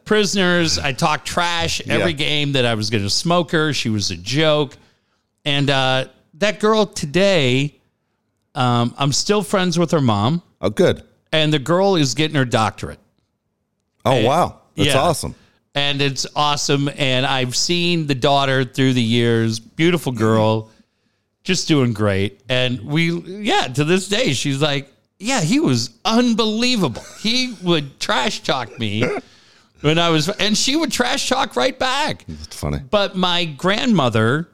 prisoners. I talked trash every Yeah. game that I was going to smoke her. She was a joke. And uh, that girl today, um, I'm still friends with her mom, Oh, good. And the girl is getting her doctorate. Oh, wow. That's yeah. awesome. And it's awesome. And I've seen the daughter through the years, beautiful girl, just doing great. And we, yeah, to this day, she's like, yeah, he was unbelievable. He would trash talk me when I was, and she would trash talk right back. It's funny. But my grandmother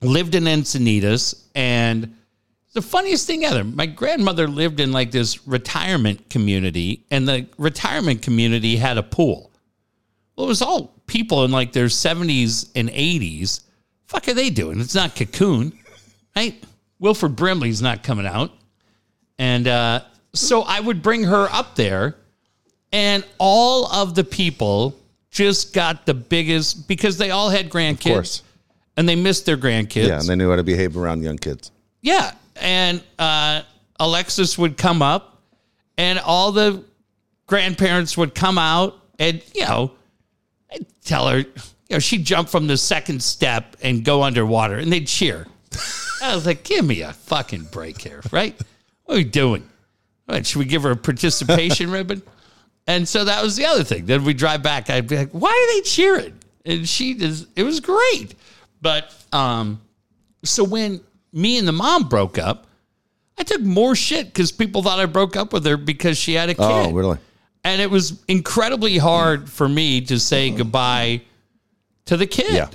lived in Encinitas, and the funniest thing ever. My grandmother lived in like this retirement community, and the retirement community had a pool. Well, it was all people in like their 70s and 80s. Fuck are they doing? It's not Cocoon, right? Wilford Brimley's not coming out. And uh, so I would bring her up there, and all of the people just got the biggest because they all had grandkids course. and they missed their grandkids. Yeah, and they knew how to behave around young kids. Yeah, and uh, Alexis would come up, and all the grandparents would come out, and you know, I'd tell her, you know, she'd jump from the second step and go underwater, and they'd cheer. I was like, give me a fucking break here, right? What are we doing? What, should we give her a participation ribbon? And so that was the other thing. Then we drive back. I'd be like, why are they cheering? And she just, it was great. But um, so when me and the mom broke up, I took more shit because people thought I broke up with her because she had a oh, kid. Oh, really? And it was incredibly hard for me to say goodbye to the kid. Yeah.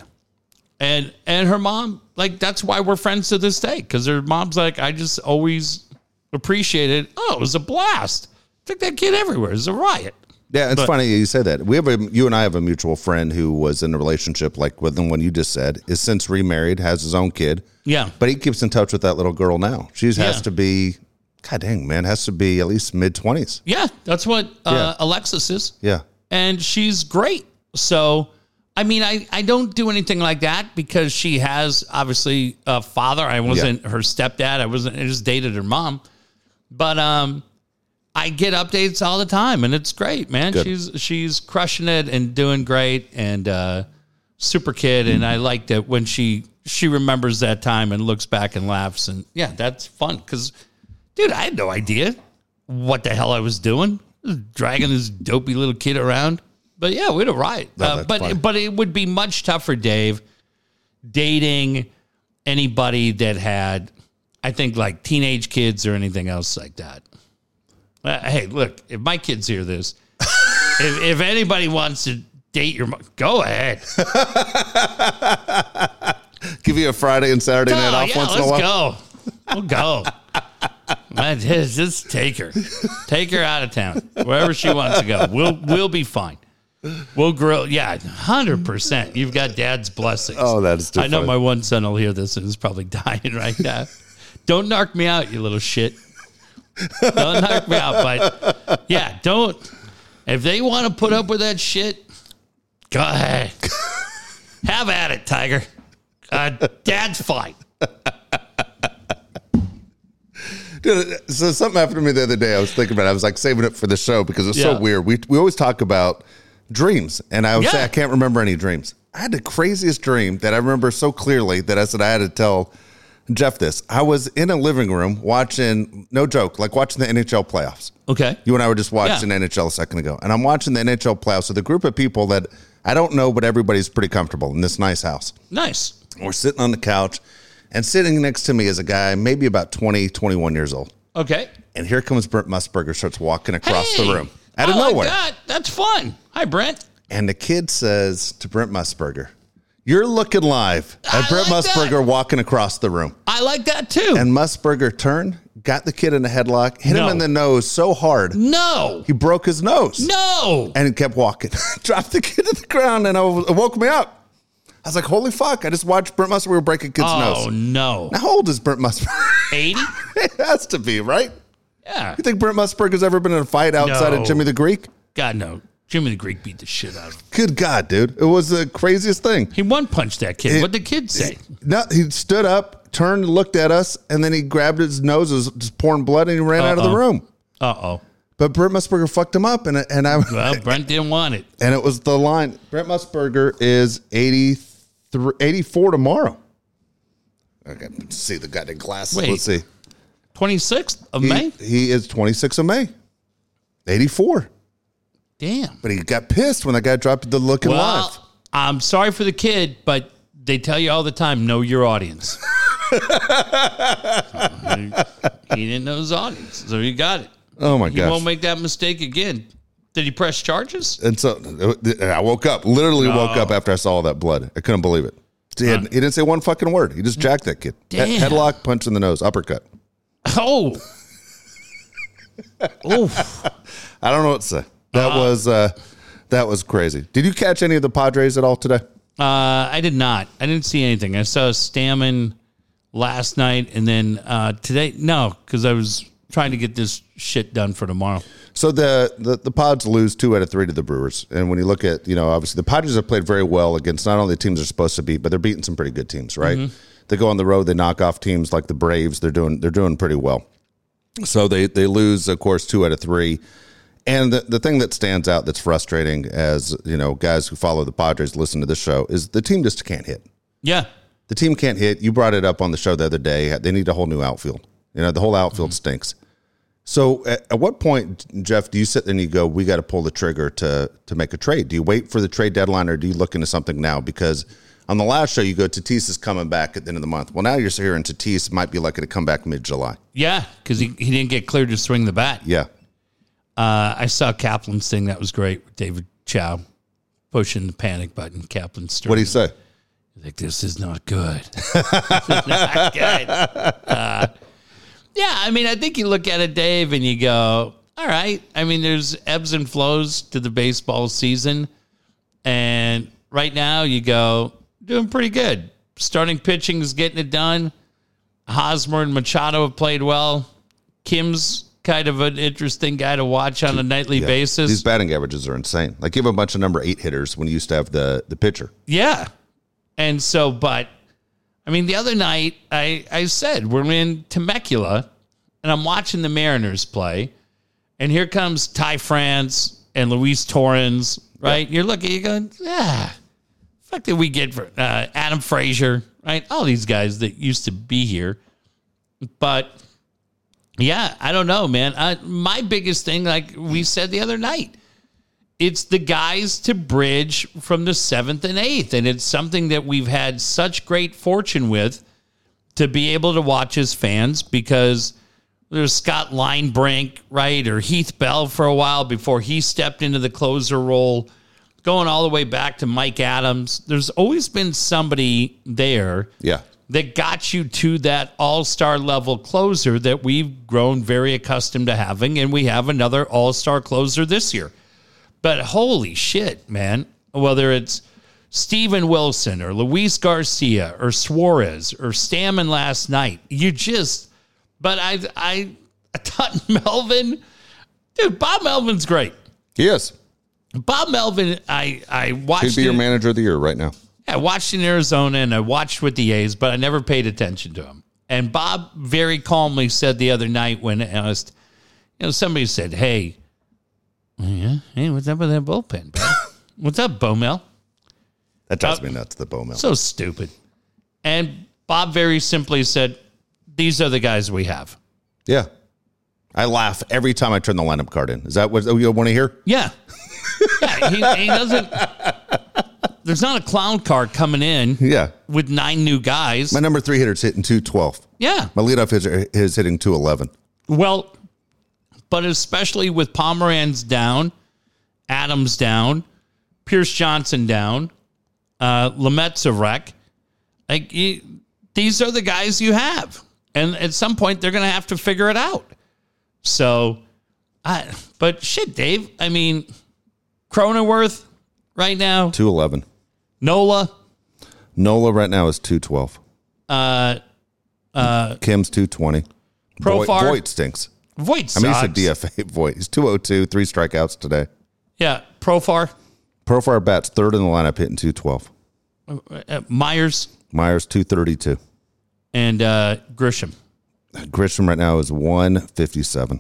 And and her mom, like that's why we're friends to this day. Cause her mom's like, I just always appreciated, oh, it was a blast. Took that kid everywhere. It was a riot. Yeah, it's But- funny you say that. We have a you and I have a mutual friend who was in a relationship like with the one you just said. Is since remarried, has his own kid, Yeah. but he keeps in touch with that little girl now. She has Yeah. to be, god dang man, has to be at least mid twenties. Yeah. That's what uh, Yeah. Alexis is. Yeah, and she's great. So, I mean, I, I don't do anything like that because she has obviously a father. I wasn't her stepdad. I wasn't. I just dated her mom, but um, I get updates all the time, and it's great, man. Good. She's she's crushing it and doing great, and uh, super kid. And I like that when she she remembers that time and looks back and laughs, and yeah, that's fun because, dude, I had no idea what the hell I was doing, dragging this dopey little kid around. But yeah, we had a riot. No, Uh, but fine. but it would be much tougher, Dave, dating anybody that had, I think, like teenage kids or anything else like that. Uh, hey, look, if my kids hear this, if, if anybody wants to date your, mo- go ahead. give you a Friday and Saturday night Oh, off yeah, once in a let's while. go. We'll go. Man, just, just take her, take her out of town, wherever she wants to go. We'll we'll be fine. We'll grill. Yeah, hundred percent. You've got Dad's blessings. Oh, that is too I know funny. my one son will hear this and is probably dying right now. don't knock me out, you little shit. Don't knock me out, but yeah, don't. If they want to put up with that shit, go ahead. Have at it, Tiger. Uh, Dad's fine. Dude, so something happened to me the other day. I was thinking about. it. I was like saving it for the show because it's Yeah. so weird. We we always talk about dreams, and I would say I can't remember any dreams. I had the craziest dream that I remember so clearly that I said I had to tell Jeff this. I was in a living room watching, no joke, like watching the NHL playoffs. Okay. You and I were just watching Yeah. NHL a second ago, and I'm watching the NHL playoffs with a group of people that I don't know, but everybody's pretty comfortable in this nice house. Nice. We're sitting on the couch, and sitting next to me is a guy, maybe about 20, 21 years old. Okay. And here comes Brent Musburger, starts walking across Hey, the room out of I like nowhere. that. That's fun. Hi, Brent. And the kid says to Brent Musburger, You're looking live at I Brent like that. Musburger walking across the room. I like that too. And Musburger turned, got the kid in a headlock, hit him in the nose so hard, no. he broke his nose. No. And he kept walking. Dropped the kid to the ground, and I it woke me up. I was like, Holy fuck, I just watched Brent Musburger break a kid's Oh, nose. Oh, no. How old is Brent Musburger? 80? it has to be, right? Yeah. You think Brent Musburger's ever been in a fight outside No. of Jimmy the Greek? God, no. Jimmy the Greek beat the shit out of him. Good God, dude. It was the craziest thing. He one punched that kid. It- What'd the kid say? No, he stood up, turned, looked at us, and then he grabbed his nose, it was just pouring blood, and he ran out of the room. Uh oh. But Brent Musburger fucked him up, and and I Well, Brent didn't want it. and it was the line. Brent Musburger is 83, 84 tomorrow. Okay, let's see the goddamn glasses. Wait. Let's see. 26th of He, May? he is 26th of May. 84. Damn. But he got pissed when that guy dropped the looking Well, live. I'm sorry for the kid, but they tell you all the time know your audience. he didn't know his audience, so he got it. Oh my god! He gosh. won't make that mistake again. Did he press charges? And so and I woke up, literally woke up after I saw all that blood. I couldn't believe it. He, had, he didn't say one fucking word. He just jacked that kid. He- Damn. Headlock, punch in the nose, uppercut. Oh. Oof. I don't know what to say. That Uh-huh. was uh, that was crazy. Did you catch any of the Padres at all today? Uh, I did not. I didn't see anything. I saw Stammen last night, and then uh, today. No, because I was trying to get this shit done for tomorrow. So the, the the Pods lose two out of three to the Brewers, and when you look at you know obviously the Padres have played very well against not only the teams they're supposed to beat, but they're beating some pretty good teams, right? Mm-hmm. They go on the road, they knock off teams like the Braves. They're doing they're doing pretty well. So they they lose, of course, two out of three. And the, the thing that stands out that's frustrating as you know guys who follow the Padres listen to this show is the team just can't hit. Yeah. The team can't hit. You brought it up on the show the other day. They need a whole new outfield. You know, the whole outfield mm-hmm. stinks. So, at, at what point, Jeff, do you sit there and you go, "We got to pull the trigger to to make a trade"? Do you wait for the trade deadline, or do you look into something now? Because On the last show, you go Tatis is coming back at the end of the month. Well, now you're hearing Tatis might be likely to come back mid July. Yeah, because he, he didn't get cleared to swing the bat. Yeah, Uh, I saw Kaplan's thing. That was great with David Chow pushing the panic button. Kaplan stirred. what do you say? like this is not good. is not good. Uh, yeah, I mean, I think you look at it, Dave, and you go, all right. I mean, there's ebbs and flows to the baseball season, and right now you go doing pretty good. Starting pitching is getting it done. Hosmer and Machado have played well. Kim's kind of an interesting guy to watch on a nightly Yeah. basis. These batting averages are insane. Like you have a bunch of number eight hitters when you used to have the the pitcher. Yeah. And so, but I mean, the other night I, I said we're in Temecula and I'm watching the Mariners play. And here comes Ty France and Luis Torrens, right? You're looking, you're going, yeah, fuck did we get for uh, Adam Frazier, right? All these guys that used to be here. But yeah, I don't know, man. I, my biggest thing, like we said the other night, it's the guys to bridge from the seventh and eighth. And it's something that we've had such great fortune with to be able to watch as fans because there's Scott Linebrink, right? Or Heath Bell for a while before he stepped into the closer role, going all the way back to Mike Adams. There's always been somebody there Yeah, that got you to that all star level closer that we've grown very accustomed to having. And we have another all star closer this year. But holy shit, man. Whether it's Steven Wilson or Luis Garcia or Suarez or Stammen last night, you just, but I, I, I thought Melvin, dude, Bob Melvin's great. he is. Bob Melvin, I, I watched He'd be your it- manager of the year right now. I watched in Arizona and I watched with the A's, but I never paid attention to him. And Bob very calmly said the other night when asked, you know, somebody said, "Hey, yeah, hey, what's up with that bullpen? what's up, Bomel? That drives Uh, me nuts. The Bowman. So stupid." And Bob very simply said, "These are the guys we have." yeah, I laugh every time I turn the lineup card in. Is that what you want to hear? Yeah, yeah. He, he doesn't. There's not a clown car coming in Yeah, with nine new guys. my number three hitter's hitting two twelve. Yeah, My leadoff hitter is hitting two eleven. Well, but especially with Pomeranz down, Adams down, Pierce Johnson down, uh, Lamet's a wreck. Like you, these are the guys you have, and at some point they're going to have to figure it out. So, I but shit, Dave. I mean, Cronenworth right now, Two eleven. Nola, Nola right now is two twelve. uh, Kim's two twenty. Profar. Voit stinks. Voit I mean, he's a DFA Voit. He's 202, three strikeouts today. Yeah, Profar, Profar bats third in the lineup, hitting 212. uh, Myers, Myers 232. and uh, Grisham. Grisham right now is 157.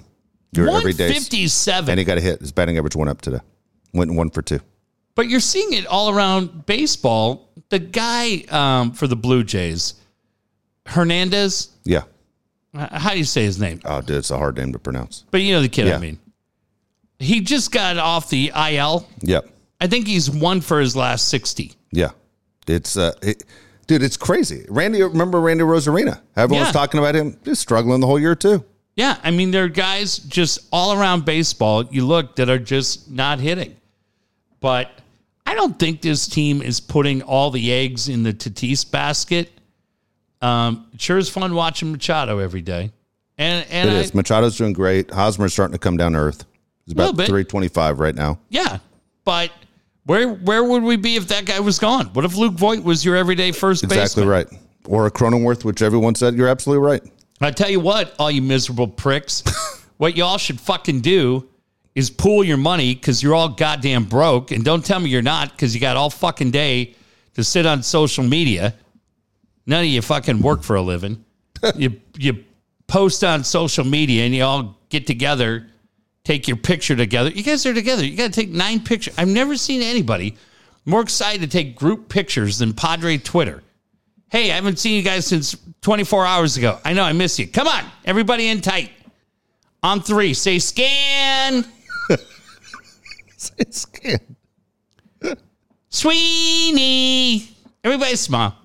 Your everyday, 157. and he got a hit. His batting average went up today. Went one for two. But you're seeing it all around baseball. The guy um, for the Blue Jays, Hernandez, Yeah. how do you say his name? Oh, dude, it's a hard name to pronounce. But you know the kid Yeah. I mean. He just got off the IL. Yep. I think he's one for his last 60. Yeah. It's uh, it, dude, it's crazy. Randy, remember Randy Arozarena? Everyone Yeah. was talking about him. Just struggling the whole year too. Yeah, I mean, there are guys just all around baseball you look that are just not hitting. But I don't think this team is putting all the eggs in the Tatis basket. Um, sure is fun watching Machado every day. And and It I, is. Machado's doing great. Hosmer's starting to come down to earth. He's about bit. 325 right now. yeah, but where where would we be if that guy was gone? What if Luke Voit was your everyday first Exactly baseman? right. Or a Cronenworth, which everyone said you're absolutely right. I tell you what, all you miserable pricks, what y'all should fucking do is pool your money because you're all goddamn broke. And don't tell me you're not because you got all fucking day to sit on social media. None of you fucking work for a living. you you post on social media and you all get together, take your picture together. You guys are together. You got to take nine pictures. I've never seen anybody more excited to take group pictures than Padre Twitter. Hey, I haven't seen you guys since 24 hours ago. I know I miss you. Come on, everybody in tight. On three, say scan. It's good. Sweeney. Everybody smile.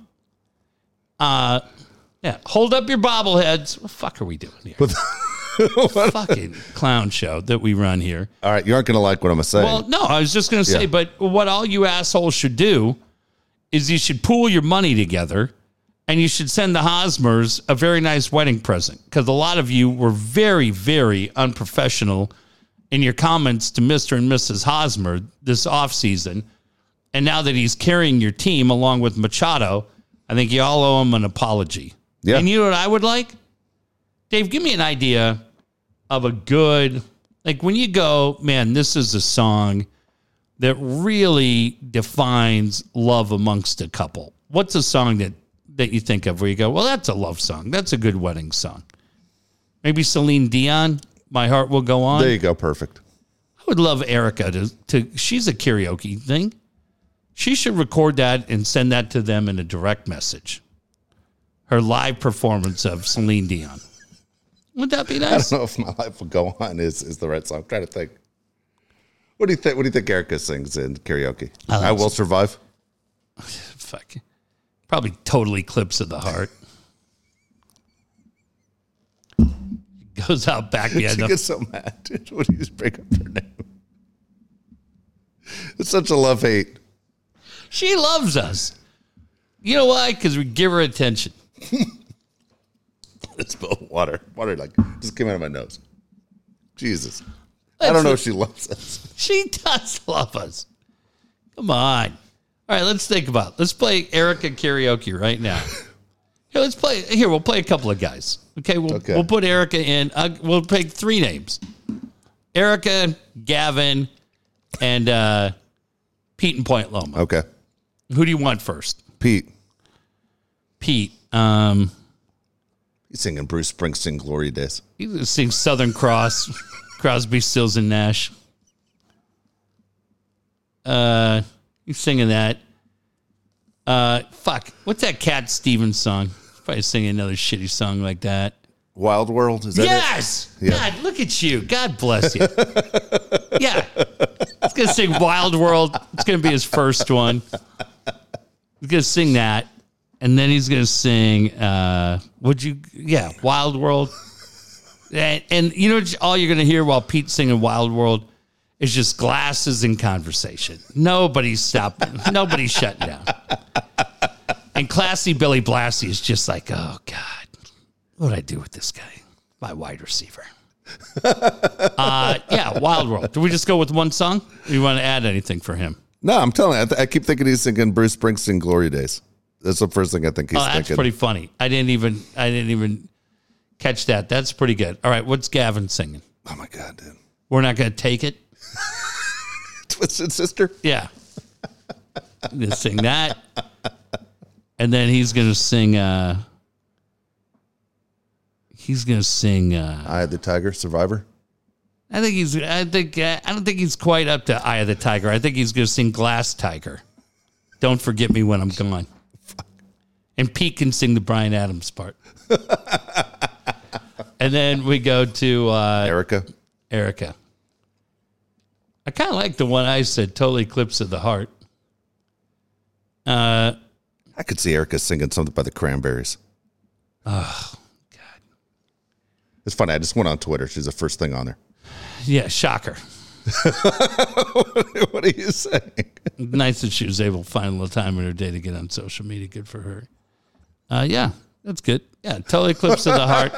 Uh, yeah. Hold up your bobbleheads. What the fuck are we doing here? What the- Fucking clown show that we run here. All right, you aren't going to like what I'm going to say. Well, no, I was just going to say, Yeah. but what all you assholes should do is you should pool your money together and you should send the Hosmers a very nice wedding present because a lot of you were very, very unprofessional in your comments to Mr. and Mrs. Hosmer this offseason. And now that he's carrying your team along with Machado, I think you all owe him an apology. Yeah. And you know what I would like? Dave, give me an idea of a good, like when you go, man, this is a song that really defines love amongst a couple. What's a song that that you think of where you go, well, that's a love song. That's a good wedding song. Maybe Celine Dion, My Heart Will Go On. there you go. Perfect. I would love Erica to to she's a karaoke thing. She should record that and send that to them in a direct message. Her live performance of Celine Dion. Would that be nice? I don't know if my life will go on is is the right song. I'm trying to think. What do you think? What do you think Erica sings in karaoke? like I will survive. Fuck. Probably total eclipse of the heart. Goes out back She behind the gets so mad dude, when you just bring up her name. It's such a love hate. She loves us. You know why? Because we give her attention. It spilled water. Water like just came out of my nose. Jesus. I don't know if she loves us. She does love us. Come on. All right, let's think about it. Let's play Erica karaoke right now. Here, let's play. Here, we'll play a couple of guys. Okay, we'll, Okay. we'll put Erica in. Uh, we'll pick three names Erica, Gavin, and uh, Pete and Point Loma. Okay. Who do you want first? Pete. Pete. Um, He's singing Bruce Springsteen Glory Days. he sings Southern Cross, Crosby, Stills, and Nash. Uh, he's singing that. Uh, fuck. What's that Cat Stevens song? Probably sing another shitty song like that. Wild World, is that it? Yes. Yeah. God, look at you. God bless you. yeah. He's gonna sing Wild World. It's gonna be his first one. He's gonna sing that, and then he's gonna sing. uh Would you? Yeah, Wild World. And, and you know all you're gonna hear while Pete's singing Wild World is just glasses and conversation. Nobody's stopping. Nobody's shutting down. And classy Billy Blassie is just like, oh God, what would I do with this guy? My wide receiver. uh, yeah, Wild World. Do we just go with one song? Or you want to add anything for him? No, I'm telling you, I, th- I keep thinking he's singing Bruce Springsteen Glory Days. That's the first thing I think he's Oh, that's thinking. pretty funny. I didn't even I didn't even catch that. That's pretty good. All right, what's Gavin singing? oh my God, dude. We're not going to take it. Twisted Sister? Yeah. Gonna sing that. And then he's gonna sing uh he's gonna sing uh Eye of the Tiger, Survivor? I think he's I think uh, I don't think he's quite up to Eye of the Tiger. I think he's gonna sing Glass Tiger. Don't forget me when I'm gone. And Pete can sing the Bryan Adams part. and then we go to uh Erica? Erica. I kind of like the one I said, Total Eclipse of the Heart. Uh, I could see Erica singing something by the Cranberries. Oh, God. It's funny. I just went on Twitter. She's the first thing on there. Yeah, shocker. what are you saying? nice that she was able to find a little time in her day to get on social media. Good for her. Uh, yeah, that's good. Yeah, Total Eclipse of the Heart.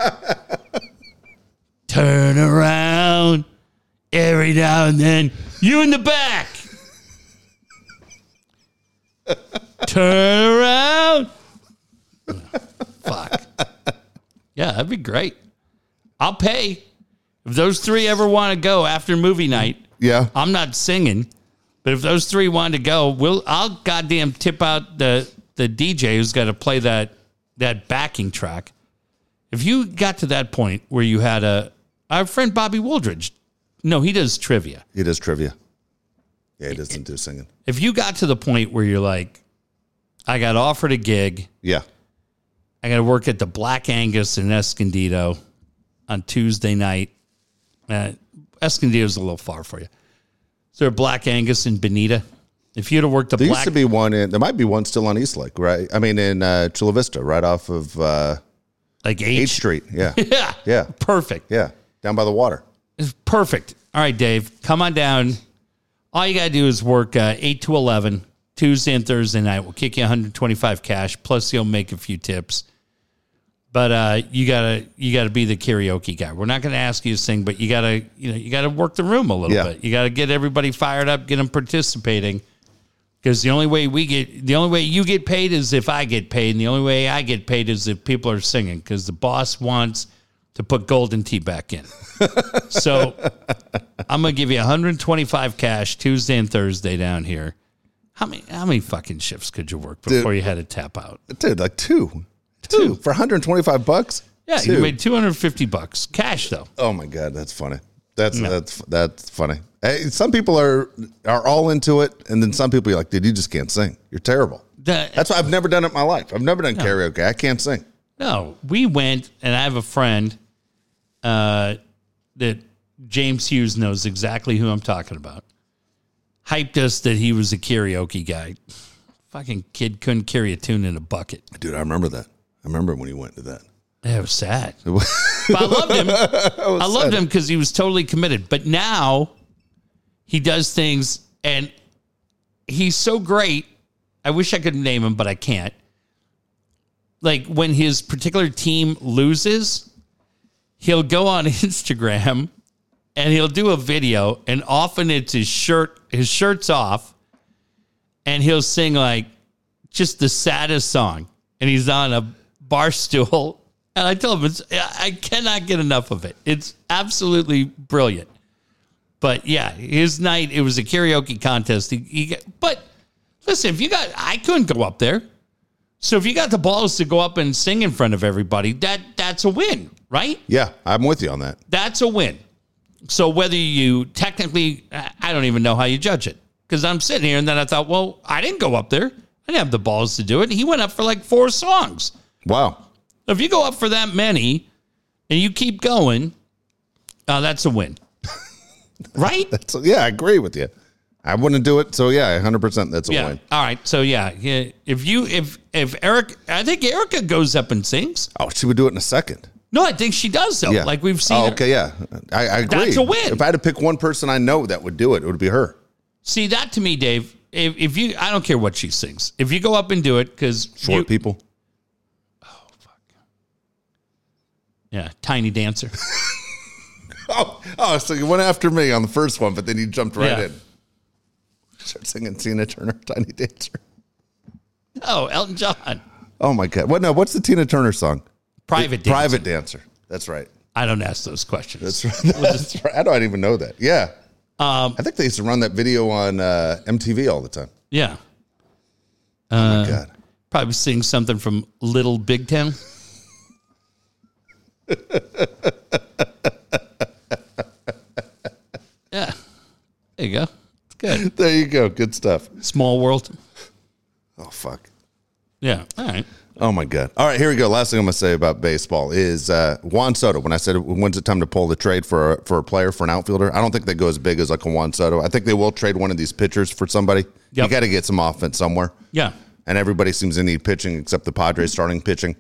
Turn around every now and then. You in the back. Turn around. Fuck. Yeah, that'd be great. I'll pay. If those three ever want to go after movie night, Yeah. I'm not singing, but if those three want to go, we'll I'll goddamn tip out the the DJ who's got to play that that backing track. If you got to that point where you had a our friend Bobby Woldridge, no, he does trivia. He does trivia. Yeah, he doesn't do singing. If you got to the point where you're like, I got offered a gig, Yeah. I got to work at the Black Angus in Escondido on Tuesday night. Uh, Escondido's a little far for you. Is there a Black Angus in Bonita? If you'd have worked the There black, used to be one in. There might be one still on East Lake, right? I mean, in uh, Chula Vista, right off of uh, like Eighth H, Street. Yeah, yeah, yeah, perfect. yeah. Down by the water. It's perfect. All right, Dave, come on down. All you got to do is work uh, 8 to 11, Tuesday and Thursday night. We'll kick you 125 cash, plus you'll make a few tips. But uh, you gotta you gotta be the karaoke guy. We're not gonna ask you to sing, but you gotta you know you gotta work the room a little Yeah. bit. You gotta get everybody fired up, get them participating. Because the only way we get the only way you get paid is if I get paid, and the only way I get paid is if people are singing. Because the boss wants to put Golden Tee back in. so I'm gonna give you 125 cash Tuesday and Thursday down here. How many how many fucking shifts could you work before you had to tap out? Dude, like two. Two. For 125 bucks? Yeah, Two. you made 250 bucks cash though. Oh my god, that's funny. That's that's that's funny. Hey, some people are are all into it, and then some people are like, dude, you just can't sing. You're terrible. The- That's why I've never done it in my life. I've never done karaoke. I can't sing. No, we went, and I have a friend uh, that James Hughes knows exactly who I'm talking about. Hyped us that he was a karaoke guy. Fucking kid couldn't carry a tune in a bucket. Dude, I remember that. I remember when he went to that. It was sad. but I loved him. I loved him because he was totally committed. But now he does things, and he's so great. I wish I could name him, but I can't. Like when his particular team loses, he'll go on Instagram and he'll do a video, and often it's his shirt, his shirt's off, and he'll sing like just the saddest song, and he's on a bar stool. And I tell him, it's, I cannot get enough of it. It's absolutely brilliant. But yeah, his night, it was a karaoke contest. He, he but listen, if you got, I couldn't go up there. So if you got the balls to go up and sing in front of everybody, that that's a win, right? Yeah, I'm with you on that. That's a win. So whether you technically, I don't even know how you judge it because I'm sitting here and then I thought, well, I didn't go up there. I didn't have the balls to do it. He went up for like four songs. Wow. If you go up for that many and you keep going, uh, that's a win. right? So yeah, I agree with you. I wouldn't do it. So yeah, 100. percent That's a Yeah. win. All right. So yeah, yeah, if you if if Eric, I think Erica goes up and sings. Oh, she would do it in a second. No, I think she does though. Yeah, Like we've oh, seen. Oh, her. okay, yeah, I, I agree. That's a win. If I had to pick one person I know that would do it, it would be her. See that to me, Dave. If, if you, I don't care what she sings. If you go up and do it, because Short people. Oh fuck. Yeah, tiny dancer. Oh, oh, so you went after me on the first one, but then you jumped right Yeah. in. Start singing Tina Turner, Tiny Dancer. Oh, Elton John, Oh my God! What? No, what's the Tina Turner song? Private dancer. Private Dancer. That's right. I don't ask those questions. That's right. That's right. I don't even know that. Yeah. Um, I think they used to run that video on uh, MTV all the time. yeah, Oh Uh, my God. probably sing something from Little Big Town. yeah, there you go. It's good. There you go. Good stuff. Small world. Oh fuck. Yeah. All right. Oh my god! All right, here we go. Last thing I'm going to say about baseball is uh, Juan Soto. When I said when's it time to pull the trade for a, for a player for an outfielder, I don't think they go as big as like a Juan Soto. I think they will trade one of these pitchers for somebody. You got to get some offense somewhere, Yeah. and everybody seems to need pitching except the Padres starting pitching.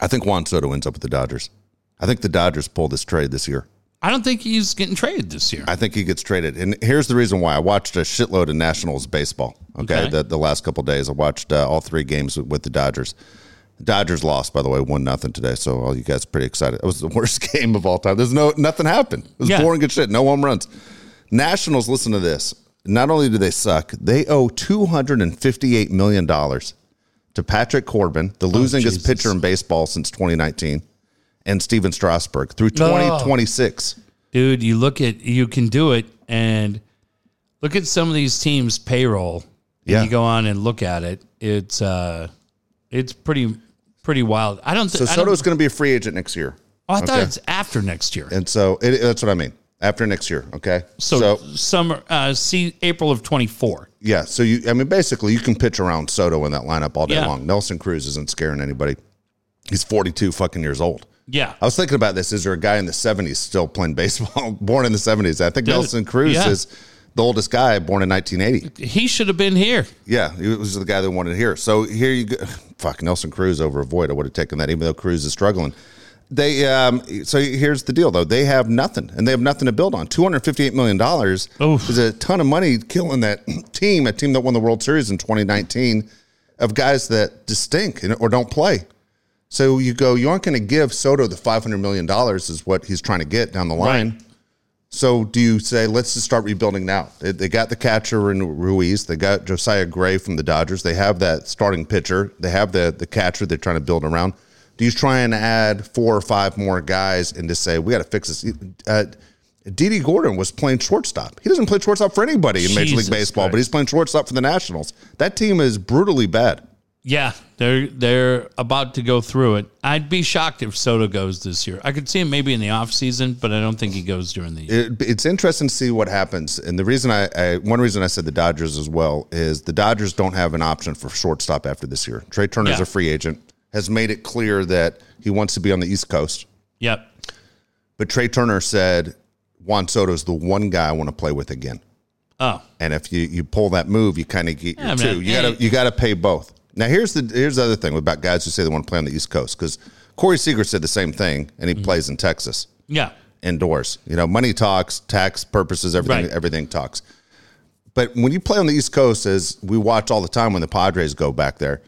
I think Juan Soto ends up with the Dodgers. I think the Dodgers pull this trade this year. I don't think he's getting traded this year. I think he gets traded. And here's the reason why. I watched a shitload of Nationals baseball. Okay. Okay. The, the last couple days, I watched uh, all three games with, with the Dodgers. The Dodgers lost, by the way, one nothing today. So all you guys are pretty excited. It was the worst game of all time. There's no nothing happened. It was Yeah. boring as shit. No home runs. Nationals, listen to this. Not only do they suck, they owe two hundred and fifty-eight million dollars to Patrick Corbin, the losingest Jesus. pitcher in baseball since 2019, and Stephen Strasburg through 2026. dude you look at you can do it and look at some of these teams payroll Yeah. you go on and look at it it's uh it's pretty pretty wild i don't So think Soto's going to be a free agent next year. oh, i thought okay. it's after next year And so it, that's what I mean. After next year, okay. so, summer uh see april of 24 yeah, so you, I mean, basically, you can pitch around Soto in that lineup all day Yeah. long. Nelson Cruz isn't scaring anybody. He's forty-two fucking years old. yeah I was thinking about this. Is there a guy in the seventies still playing baseball, born in the seventies? I think Nelson Cruz yeah. is the oldest guy, born in 1980. He should have been here. Yeah, he was the guy that wanted here. So here you go. Fuck Nelson Cruz over Voit. I would have taken that, even though Cruz is struggling. They um, so here's the deal though. They have nothing, and they have nothing to build on. Two hundred fifty-eight million dollars is a ton of money killing that team, a team that won the World Series in 2019, of guys that just stink or don't play. So you go, you aren't going to give Soto the five hundred million dollars is what he's trying to get down the line. Right. So do you say let's just start rebuilding now? They, they got the catcher in Ruiz. They got Josiah Gray from the Dodgers. They have that starting pitcher. They have the the catcher they're trying to build around. Do you try and add four or five more guys and just say we got to fix this? Uh, Didi Gordon was playing shortstop. He doesn't play shortstop for anybody in Major League Jesus Baseball, but he's playing shortstop for the Nationals. That team is brutally bad. Yeah, they're they're about to go through it. I'd be shocked if Soto goes this year. I could see him maybe in the off season, but I don't think he goes during the year. it, it's interesting to see what happens. And the reason I, I, one reason I said the Dodgers as well is the Dodgers don't have an option for shortstop after this year. Trea Turner's Yeah. a free agent, has made it clear that he wants to be on the East Coast. Yep. But Trey Turner said Juan Soto's the one guy I want to play with again. Oh, And if you, you pull that move, you kind of get your Yeah, two. man. You gotta you gotta pay both. Now here's the here's the other thing about guys who say they want to play on the East Coast because Corey Seager said the same thing, and Mm-hmm. he plays in Texas. yeah. indoors. You know, money talks, tax purposes, everything Right. everything talks. But when you play on the East Coast, as we watch all the time when the Padres go back there,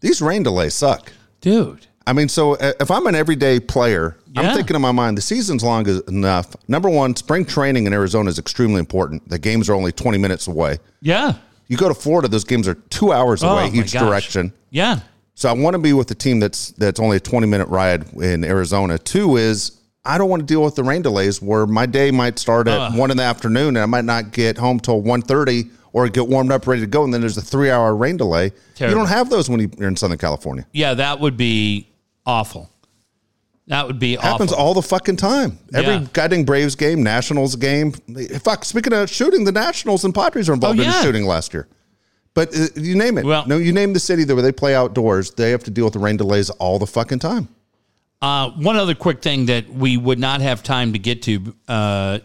these rain delays suck. Dude. I mean, so uh, if I'm an everyday player, Yeah. I'm thinking in my mind the season's long enough. Number one, spring training in Arizona is extremely important. The games are only 20 minutes away. Yeah. You go to Florida, those games are two hours Oh, away each gosh. direction. Yeah. So I want to be with a team that's that's only a 20 minute ride in Arizona. Two is I don't want to deal with the rain delays where my day might start at Ugh. one in the afternoon and I might not get home till 1.30 or get warmed up ready to go and then there's a three hour rain delay. Terrible. You don't have those when you're in Southern California. Yeah, that would be awful. That would be Happens awful. all the fucking time. Every Yeah. goddamn Braves game, Nationals game. Fuck. Speaking of shooting, the Nationals and Padres are involved Oh, in yeah. shooting last year. But uh, you name it. Well- no, you name the city that where they play outdoors. They have to deal with the rain delays all the fucking time. Uh, one other quick thing that we would not have time to get to, uh,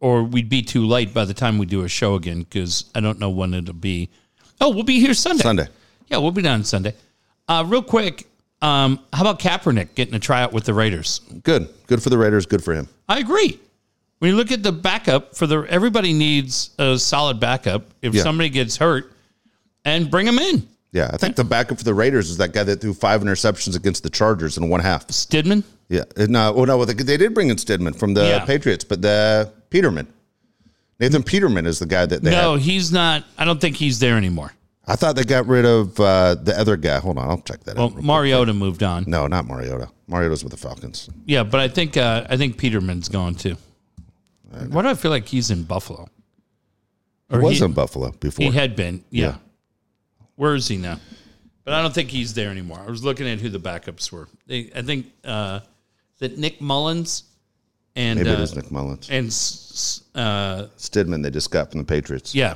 or we'd be too late by the time we do a show again because I don't know when it'll be. Oh, we'll be here Sunday. Sunday. Yeah, we'll be down Sunday. Uh, real quick, um, how about Kaepernick getting a tryout with the Raiders? Good. Good for the Raiders. Good for him. I agree. When you look at the backup for the, everybody needs a solid backup. If Yeah. somebody gets hurt, and bring them in. Yeah, I think the backup for the Raiders is that guy that threw five interceptions against the Chargers in one half. Stidham. Yeah, Uh, no, well, no, they they did bring in Stidham from the Yeah. Patriots, but the Peterman, Nathan Peterman is the guy that they. No, had. he's not. I don't think he's there anymore. I thought they got rid of uh, the other guy. Hold on, I'll check that Well, out. Mariota moved on. No, not Mariota. Mariota's with the Falcons. Yeah, but I think uh, I think Peterman's gone too. Why do I feel like he's in Buffalo? He was he, in Buffalo before. he had been. Yeah. Yeah. Where is he now? But I don't think he's there anymore. I was looking at who the backups were. They, I think uh, that Nick Mullens and Maybe it uh, is Nick Mullens. and uh, Stidham they just got from the Patriots. yeah.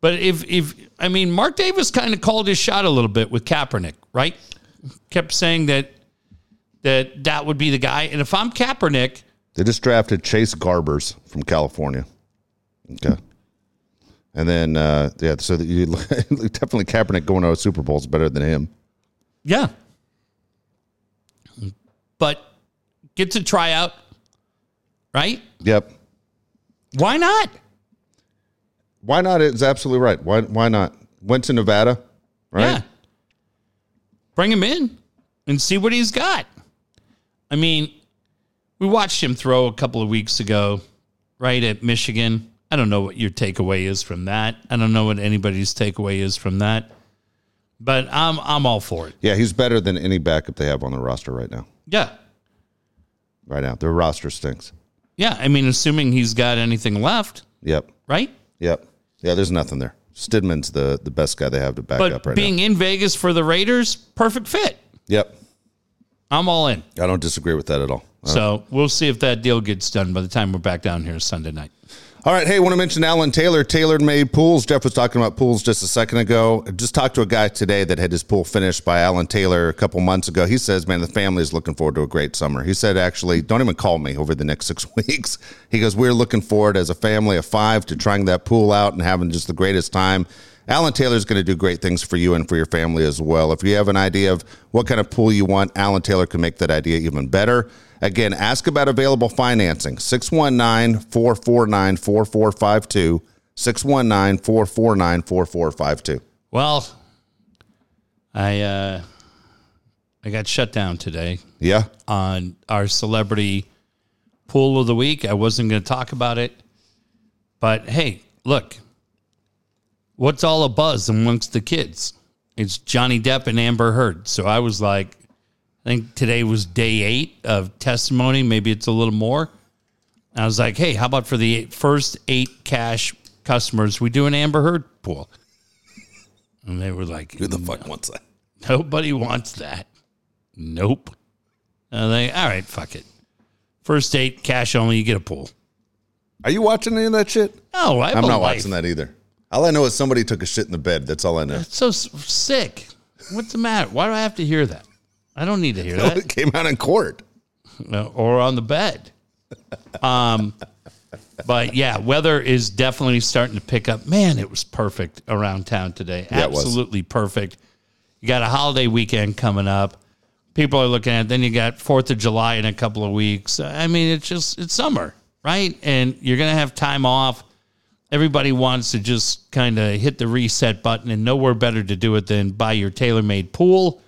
But if if I mean Mark Davis kind of called his shot a little bit with Kaepernick, right? Kept saying that that that would be the guy. And if I'm Kaepernick, They just drafted Chase Garbers from California. Okay. And then, uh, yeah, so that you definitely Kaepernick going to a Super Bowl is better than him. Yeah. But get to try out, right? Yep. Why not? Why not? It's absolutely right. Why? Why not? Went to Nevada, right? Yeah. Bring him in and see what he's got. I mean, we watched him throw a couple of weeks ago, right at Michigan. I don't know what your takeaway is from that. I don't know what anybody's takeaway is from that. But I'm I'm all for it. Yeah, he's better than any backup they have on the roster right now. Yeah. Right now, their roster stinks. Yeah. I mean, assuming he's got anything left, Yep. right? Yep. Yeah, there's nothing there. Stidham's the the best guy they have to back But up right being now. in Vegas for the Raiders, perfect fit. Yep. I'm all in. I don't disagree with that at all. So we'll see if that deal gets done by the time we're back down here Sunday night. All right. Hey, I want to mention Alan Taylor, Tailored Made Pools. Jeff was talking about pools just a second ago. I just talked to a guy today that had his pool finished by Alan Taylor a couple months ago. He says, man, the family is looking forward to a great summer. He said, actually, don't even call me over the next six weeks. He goes, we're looking forward as a family of five to trying that pool out and having just the greatest time. Alan Taylor is going to do great things for you and for your family as well. If you have an idea of what kind of pool you want, Alan Taylor can make that idea even better. Again, ask about available financing 619 449 4452. 619 449 4452. Well, I uh, I got shut down today Yeah. on our celebrity pool of the week. I wasn't going to talk about it, but hey, look, what's all a buzz amongst the kids? It's Johnny Depp and Amber Heard. So I was like, I think today was day eight of testimony. Maybe it's a little more. I was like, hey, how about for the first eight cash customers, we do an Amber Heard pool? And they were like, Who the fuck wants that? Nobody wants that. Nope. And they, all right, fuck it. First date, cash only, you get a pool. Are you watching any of that shit? No, I I'm not life. watching that either. All I know is somebody took a shit in the bed. That's all I know. It's so s- sick. What's the matter? Why do I have to hear that? I don't need to hear that. it came out in court. Or on the bed. Um, but yeah, weather is definitely starting to pick up. Man, it was perfect around town today. Yeah, it was. Absolutely perfect. You got a holiday weekend coming up. People are looking at. Then you got Fourth of July in a couple of weeks. I mean, it's just it's summer, right? And you're gonna have time off. Everybody wants to just kind of hit the reset button, and nowhere better to do it than buy your tailor-made pool.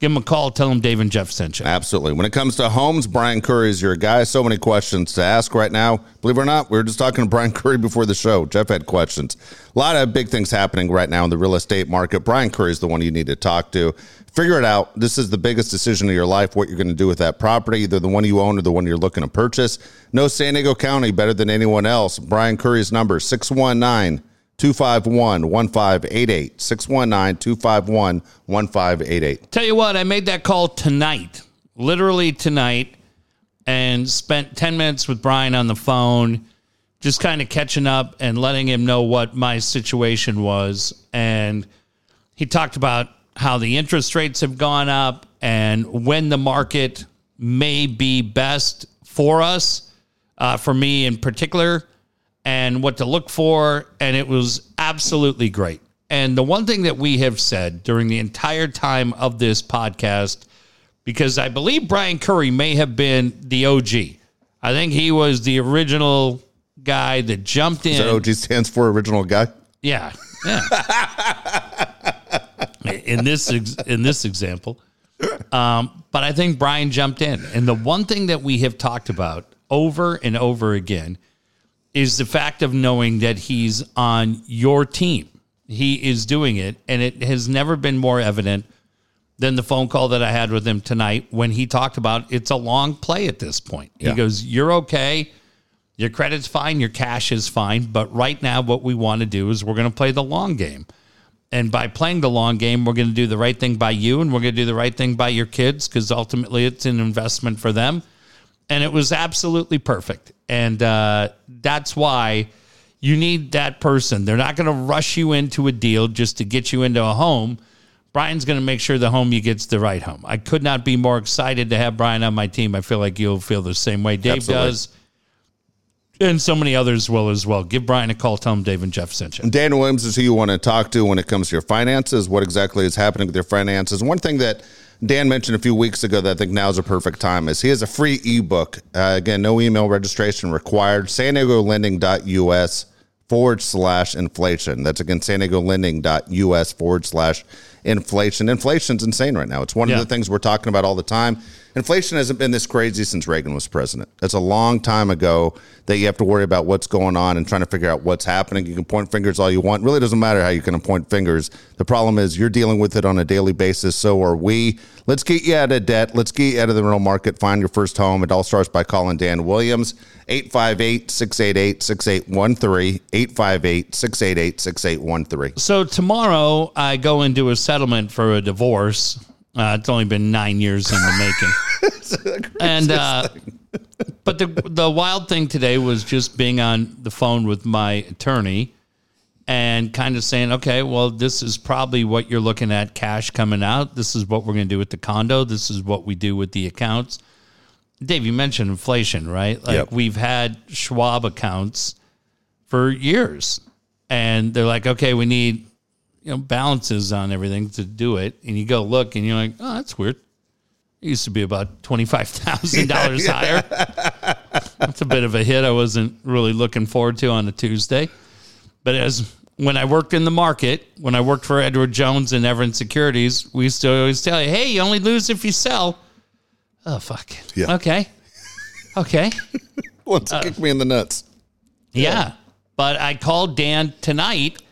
Give him a call. Tell him Dave and Jeff sent you. Absolutely. When it comes to homes, Brian Curry is your guy. So many questions to ask right now. Believe it or not, we were just talking to Brian Curry before the show. Jeff had questions. A lot of big things happening right now in the real estate market. Brian Curry is the one you need to talk to. Figure it out. This is the biggest decision of your life, what you're going to do with that property, either the one you own or the one you're looking to purchase. Know San Diego County better than anyone else. Brian Curry's number 619 251 1588. 619 251 1588. Tell you what, I made that call tonight, literally tonight, and spent 10 minutes with Brian on the phone, just kind of catching up and letting him know what my situation was. And he talked about how the interest rates have gone up and when the market may be best for us, uh, for me in particular, and what to look for. And it was absolutely great. And the one thing that we have said during the entire time of this podcast, because I believe Brian Curry may have been the OG. I think he was the original guy that jumped in. That OG stands for original guy. Yeah, yeah. in this in this example, um, but I think Brian jumped in, and the one thing that we have talked about over and over again is the fact of knowing that he's on your team. He is doing it, and it has never been more evident than the phone call that I had with him tonight when he talked about it's a long play at this point. Yeah. He goes, "You're okay." Your credit's fine, your cash is fine, but right now what we want to do is we're going to play the long game. And by playing the long game, we're going to do the right thing by you and we're going to do the right thing by your kids because ultimately it's an investment for them. And it was absolutely perfect. And uh, that's why you need that person. They're not going to rush you into a deal just to get you into a home. Brian's going to make sure the home you get's the right home. I could not be more excited to have Brian on my team. I feel like you'll feel the same way Dave Absolutely. does. And so many others will as well. Give Brian a call. Tell him Dave and Jeff sent you. Dan Williams is who you want to talk to when it comes to your finances, what exactly is happening with your finances. One thing that Dan mentioned a few weeks ago that I think now is a perfect time is he has a free ebook. Uh, again, no email registration required. San Diego Lending.us forward slash inflation. That's again San Diego Lending.us forward slash inflation. Inflation's insane right now. It's one Yeah. of the things we're talking about all the time. Inflation hasn't been this crazy since Reagan was president. That's a long time ago that you have to worry about what's going on and trying to figure out what's happening. You can point fingers all you want. really doesn't matter how you can point fingers. The problem is you're dealing with it on a daily basis. So are we. Let's get you out of debt. Let's get you out of the rental market. Find your first home. It all starts by calling Dan Williams, 858 688 6813. 858 688 6813. So tomorrow I go into a settlement for a divorce. Uh, it's only been nine years in the making, and uh, But the the wild thing today was just being on the phone with my attorney and kind of saying, okay, well, this is probably what you're looking at cash coming out. This is what we're going to do with the condo. This is what we do with the accounts. Dave, you mentioned inflation, right? Like Yep. we've had Schwab accounts for years, and they're like, okay, we need you know balances on everything to do it, and you go look, and you're like, oh, that's weird. It used to be about twenty five thousand dollars higher. That's a bit of a hit. I wasn't really looking forward to on a Tuesday, but as when I worked in the market, when I worked for Edward Jones and Everett Securities, we used to always tell you, "Hey, you only lose if you sell." Oh fuck. Yeah. Okay. Okay. Once Uh, kick me in the nuts. Yeah. But I called Dan tonight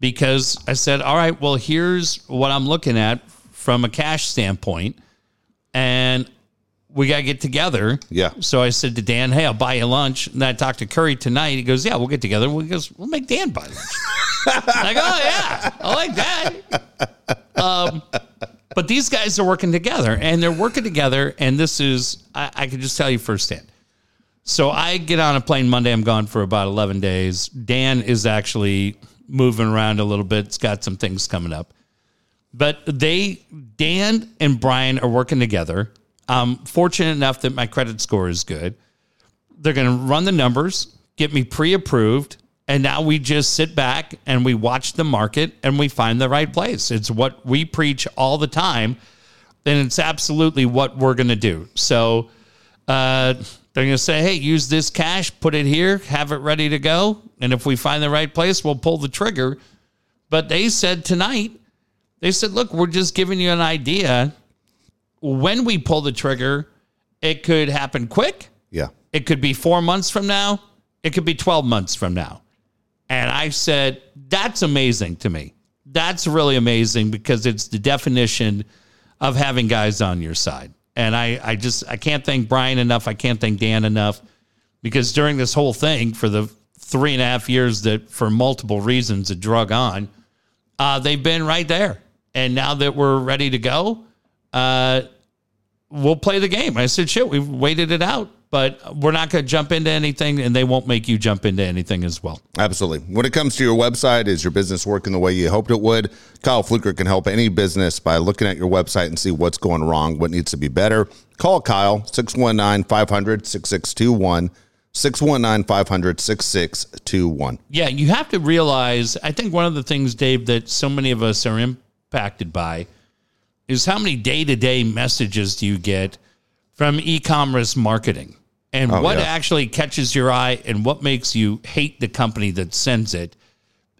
because I said, all right, well, here's what I'm looking at from a cash standpoint. And we got to get together. Yeah. So I said to Dan, hey, I'll buy you lunch. And I talked to Curry tonight. He goes, yeah, we'll get together. He goes, we'll make Dan buy lunch. Like, oh, yeah, I like that. Um, but these guys are working together and they're working together. And this is, I, I can just tell you firsthand. So I get on a plane Monday. I'm gone for about 11 days. Dan is actually moving around a little bit. It's got some things coming up. But they, Dan and Brian are working together. I'm fortunate enough that my credit score is good. They're going to run the numbers, get me pre approved. And now we just sit back and we watch the market and we find the right place. It's what we preach all the time. And it's absolutely what we're going to do. So, uh, they're going to say, hey, use this cash, put it here, have it ready to go. And if we find the right place, we'll pull the trigger. But they said tonight, they said, look, we're just giving you an idea. When we pull the trigger, it could happen quick. Yeah. It could be four months from now. It could be 12 months from now. And I said, that's amazing to me. That's really amazing because it's the definition of having guys on your side. And I, I just, I can't thank Brian enough. I can't thank Dan enough because during this whole thing, for the three and a half years that for multiple reasons it drug on, uh, they've been right there. And now that we're ready to go, uh, we'll play the game. I said, shit, we've waited it out, but we're not going to jump into anything, and they won't make you jump into anything as well. Absolutely. When it comes to your website, is your business working the way you hoped it would? Kyle Fluker can help any business by looking at your website and see what's going wrong, what needs to be better. Call Kyle 619 500 6621. 619 500 6621. Yeah, you have to realize. I think one of the things, Dave, that so many of us are impacted by is how many day to day messages do you get from e commerce marketing and oh, what yeah. actually catches your eye and what makes you hate the company that sends it.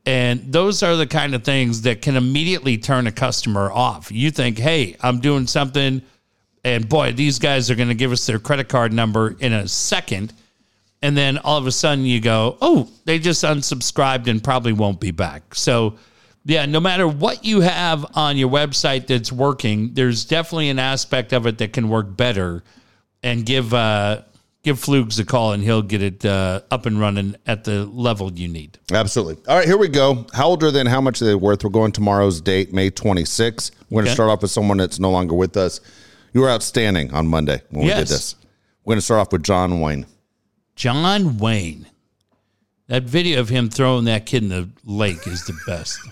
And those are the kind of things that can immediately turn a customer off. You think, hey, I'm doing something, and boy, these guys are going to give us their credit card number in a second and then all of a sudden you go, oh, they just unsubscribed and probably won't be back. So, yeah, no matter what you have on your website that's working, there's definitely an aspect of it that can work better. And give uh, give Flugs a call, and he'll get it uh, up and running at the level you need. Absolutely. All right, here we go. How old are they and how much are they worth? We're going tomorrow's date, May 26th. We're going to Okay. start off with someone that's no longer with us. You were outstanding on Monday when we did this. We're going to start off with John Wayne. John Wayne. That video of him throwing that kid in the lake is the best.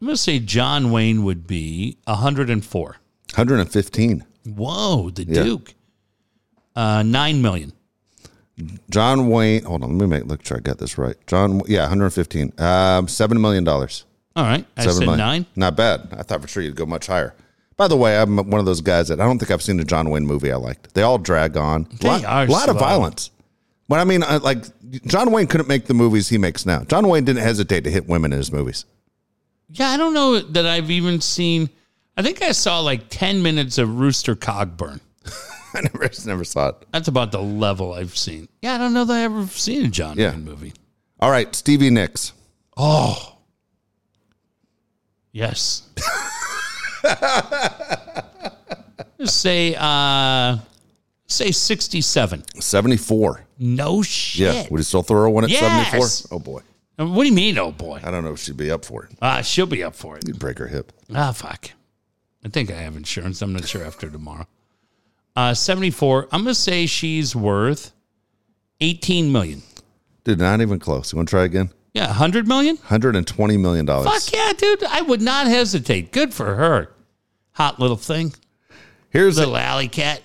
I'm going to say John Wayne would be 104. 115. Whoa, the Duke. Uh, nine million. John Wayne. Hold on, let me make look sure I got this right. John, yeah, 115. Um, seven million dollars. All right, I said million. nine. Not bad. I thought for sure you'd go much higher. By the way, I'm one of those guys that I don't think I've seen a John Wayne movie I liked. They all drag on. They lot, are lot of violence. But I mean, like John Wayne couldn't make the movies he makes now. John Wayne didn't hesitate to hit women in his movies. Yeah, I don't know that I've even seen. I think I saw like ten minutes of Rooster Cogburn. I never, never saw it. That's about the level I've seen. Yeah, I don't know that I ever seen a John Yeah. Wayne movie. All right, Stevie Nicks. Oh, yes. Just say, uh, say sixty-seven. 74. No shit. Yeah. Would you still throw one at Yes. 74? Oh, boy. What do you mean, oh boy? I don't know if she'd be up for it. Ah, she'll be up for it. You'd break her hip. Ah, fuck. I think I have insurance. I'm not sure after tomorrow. Uh, 74. I'm going to say she's worth 18 million. Dude, not even close. You want to try again? Yeah, 100 million? $120 million. Fuck yeah, dude. I would not hesitate. Good for her. Hot little thing. Here's a, Little alley cat.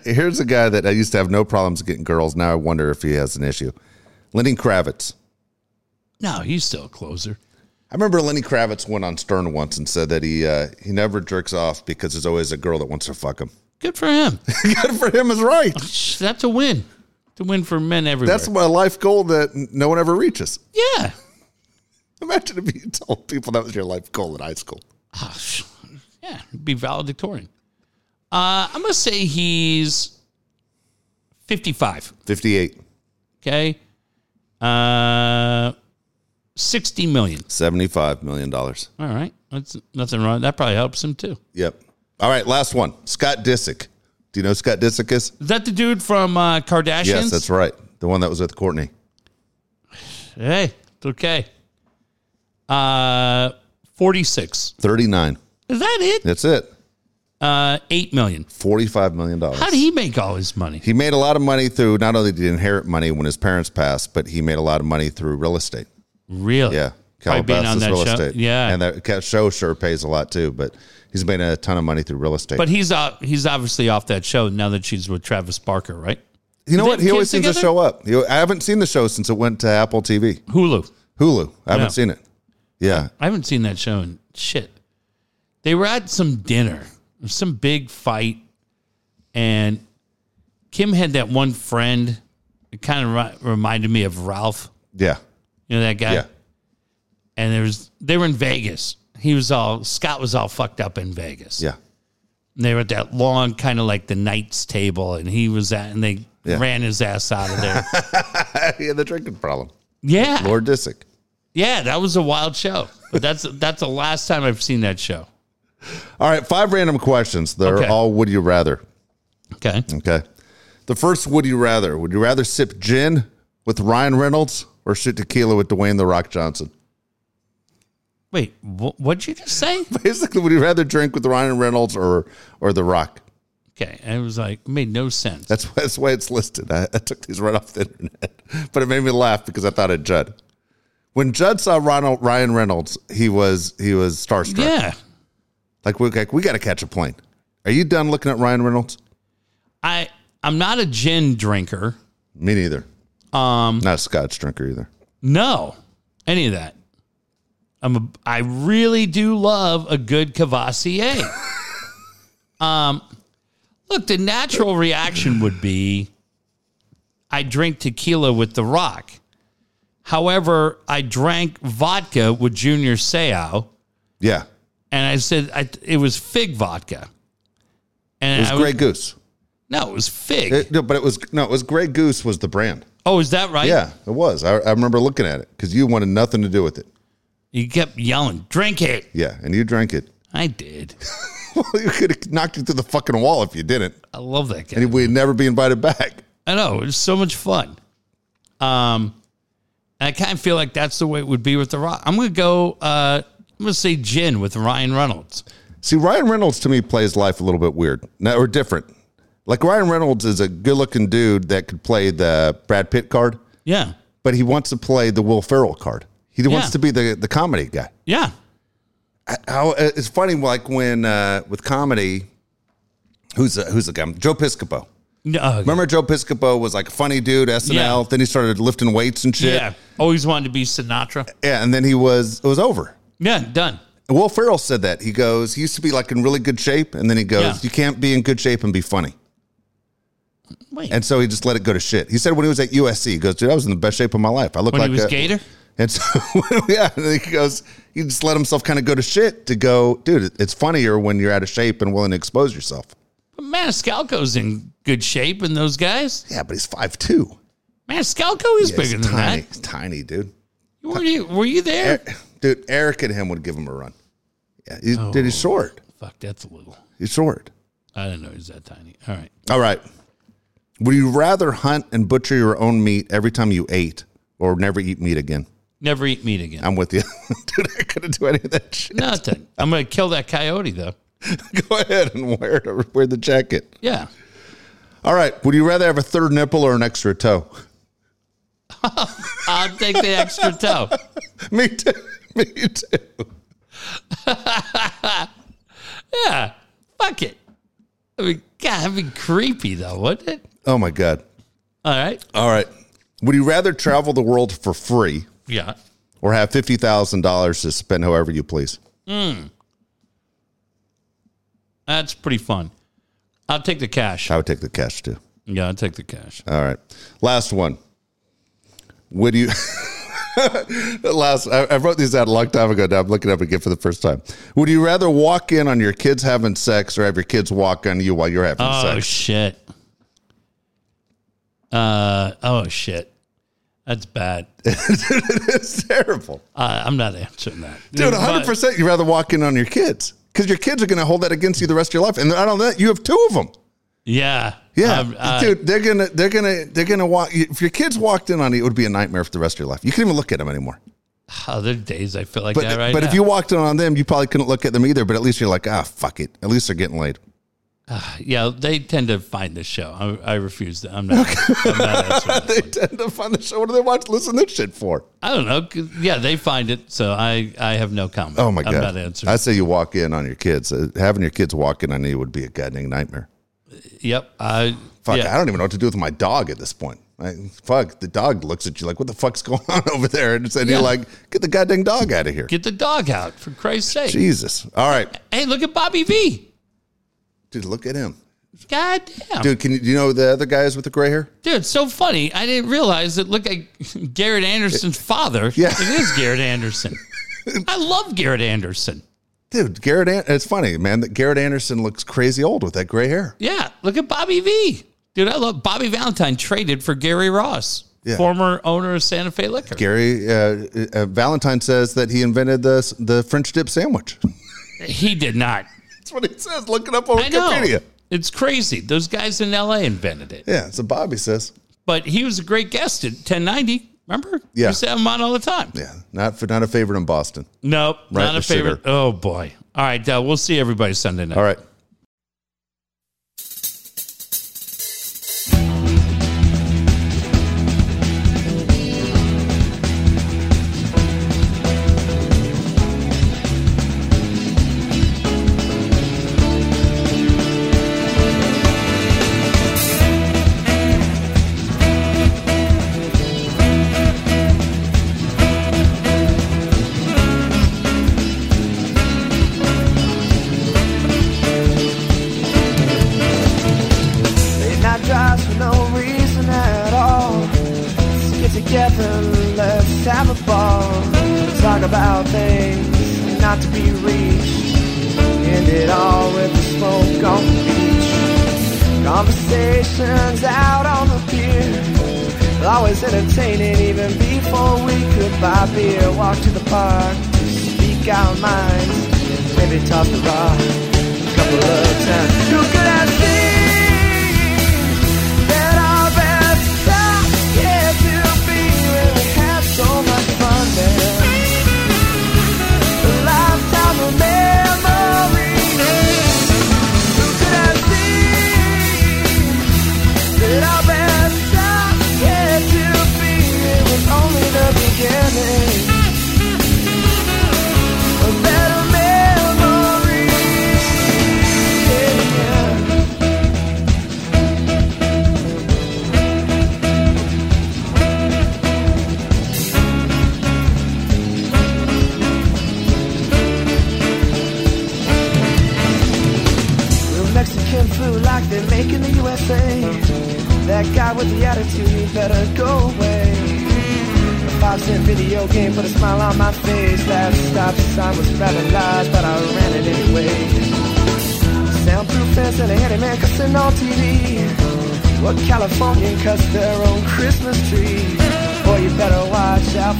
here's a guy that I used to have no problems getting girls. Now I wonder if he has an issue. Lenny Kravitz. No, he's still a closer. I remember Lenny Kravitz went on Stern once and said that he uh, he never jerks off because there's always a girl that wants to fuck him. Good for him. Good for him is right. That's a win. To win for men everywhere. That's my life goal that no one ever reaches. yeah. Imagine if you told people that was your life goal in high school. Ah, yeah, be valedictorian. Uh, I'm gonna say he's 55. 58, Okay, uh, 60 million. $75 million. All right, that's nothing wrong. That probably helps him too. Yep. All right, last one. Scott Disick. Do you know who Scott Disick is? Is that the dude from uh, Kardashians? Yes, that's right. The one that was with Kourtney. Hey, it's okay. Uh, 46. 39. Is that it? That's it. Uh, 8 million. $45 million. How did he make all his money? He made a lot of money through not only did he inherit money when his parents passed, but he made a lot of money through real estate. Really? Yeah. Probably being on Calabasas that real show. estate. Yeah. And that show sure pays a lot too, but he's made a ton of money through real estate. But he's out, he's obviously off that show now that she's with Travis Barker, right? you know what? He always seems to show up. He- I haven't seen the show since it went to Apple TV. Hulu. Hulu. I haven't Yeah. seen it. Yeah. I haven't seen that show in shit. They were at some dinner, some big fight, and Kim had that one friend. It kind of reminded me of Ralph. Yeah. You know that guy? Yeah. And there was they were in Vegas. He was all Scott was all fucked up in Vegas. Yeah. And they were at that long kind of like the knights table, and he was at, and they Yeah. ran his ass out of there. he had the drinking problem. yeah, Lord Disick. yeah, that was a wild show. But that's that's the last time I've seen that show. All right, five random questions. They're Okay. all would you rather. Okay, Okay. The first would you rather? Would you rather sip gin with Ryan Reynolds or shoot tequila with Dwayne the Rock Johnson? wait, wh- what'd you just say? Basically, would you rather drink with Ryan Reynolds or or The Rock? Okay, and it was like made no sense. That's that's why it's listed. I, I took these right off the internet, but it made me laugh because I thought of Judd. When Judd saw Ronald, Ryan Reynolds, he was he was starstruck. yeah, Like we like, we got to catch a plane. Are you done looking at Ryan Reynolds? I I'm not a gin drinker. Me neither. Um, not a Scotch drinker either. No, any of that. I'm a, I really do love a good Courvoisier. um, look, the natural reaction would be I drink tequila with The Rock. However, I drank vodka with Junior Seau, Yeah, and I said I, it was fig vodka. And it was I Grey Goose. no, it was fig. It- no, but it was no, it was Grey Goose was the brand. Oh, is that right? Yeah, it was. I, I remember looking at it because you wanted nothing to do with it. You kept yelling, "Drink it!" Yeah, and you drank it. I did. Well, you could have knocked you through the fucking wall if you didn't, I love that guy. and we'd never be invited back. I know it was so much fun. Um, and I kind of feel like that's the way it would be with the Rock. I'm gonna go. Uh, I'm gonna say gin with Ryan Reynolds. See, Ryan Reynolds to me plays life a little bit weird now, or different. Like Ryan Reynolds is a good-looking dude that could play the Brad Pitt card, Yeah, but he wants to play the Will Ferrell card. He wants to be the the comedy guy. yeah, How it's funny, like when uh, with comedy, who's the, who's the guy? Joe Piscopo. no, uh, Remember Joe Piscopo was like a funny dude, SNL. Yeah. Then he started lifting weights and shit. yeah. Always wanted to be Sinatra. Yeah, and then he was it was over. Yeah, done. And Will Ferrell said that. He goes, he used to be like in really good shape, and then he goes, Yeah. You can't be in good shape and be funny. Wait, And so he just let it go to shit. He said when he was at USC, he goes, Dude, I was in the best shape of my life. I look when like he was a, Gator. And so yeah, and he goes, he just let himself kind of go to shit to go, dude, it's funnier when you're out of shape and willing to expose yourself. But Maniscalco's in good shape, and those guys. Yeah, but he's five two. Maniscalco is Yeah, bigger he's than tiny. that. He's tiny, dude. Were you? Were you there? Er- Dude, Eric and him would give him a run. Yeah, he's, dude, Oh. he's short. Fuck, that's a little. He's short. I didn't know he's that tiny. All right. All right. Would you rather hunt and butcher your own meat every time you ate or never eat meat again? Never eat meat again. I'm with you. Dude, I couldn't do any of that shit. Nothing. I'm gonna kill that coyote though. Go ahead and wear it wear the jacket. Yeah. All right. Would you rather have a third nipple or an extra toe? I'll take the extra toe. Me too. Me too. Yeah, fuck it. I mean, God, that'd be creepy though, wouldn't it? Oh my god. All right. All right. Would you rather travel the world for free Yeah. or have fifty thousand dollars to spend however you please? Hmm. That's pretty fun. I'll take the cash. I would take the cash too. Yeah, I'll take the cash. All right. Last one. Would you? Last, I, I wrote these out a long time ago. Now I'm looking up again for the first time. Would you rather walk in on your kids having sex or have your kids walk on you while you're having Oh sex? Oh shit. Uh oh shit. That's bad. it's terrible, Uh, I'm not answering that, dude. 100. percent You'd rather walk in on your kids because your kids are going to hold that against you the rest of your life. And I don't know that you have two of them. Yeah, Yeah, Um, uh, dude, they're gonna they're gonna they're gonna walk. If your kids walked in on you, it would be a nightmare for the rest of your life. You couldn't even look at them anymore. Other days I feel like But that right but now. if you walked in on them, you probably couldn't look at them either. But at least you're like, ah, fuck it. At least they're getting laid. yeah, they tend to find this show. I, I refuse to. I'm not. I'm not they tend to find the show. What do they watch? Listen to this shit for? I don't know. Yeah, they find it. So I I have no comment. Oh my I'm god! not answering. I say you walk in on your kids. Uh, having your kids walk in on you would be a goddamn nightmare. Yep. I Fuck, yeah. I don't even know what to do with my dog at this point. Like, fuck, the dog looks at you like, what the fuck's going on over there? And then Yeah. you're like, get the goddamn dog out of here. Get the dog out for Christ's sake. Jesus. All right, Hey, look at Bobby V. dude, look at him. God damn. Dude. Dude, can you, do you know the other guys with the gray hair? it's so funny. I didn't realize it looked like Garrett Anderson's father. Yeah. It is Garrett Anderson. I love Garrett Anderson. Dude, Garrett. An- it's funny, man. That Garrett Anderson looks crazy old with that gray hair. Yeah. Look at Bobby V. Dude, I love Bobby Valentine traded for Gary Ross, Yeah. former owner of Santa Fe Liquor. Gary uh, uh, Valentine says that he invented the the French dip sandwich. He did not. That's what he says. Look it up on I know. Wikipedia. It's crazy. Those guys in LA invented it. Yeah, so Bobby says. But he was a great guest at 1090. Remember? Yeah. Used to have him on all the time. Yeah, not for not a favorite in Boston. Nope. Right not a favorite. Oh, boy. All right. Uh, we'll see everybody Sunday night. All right.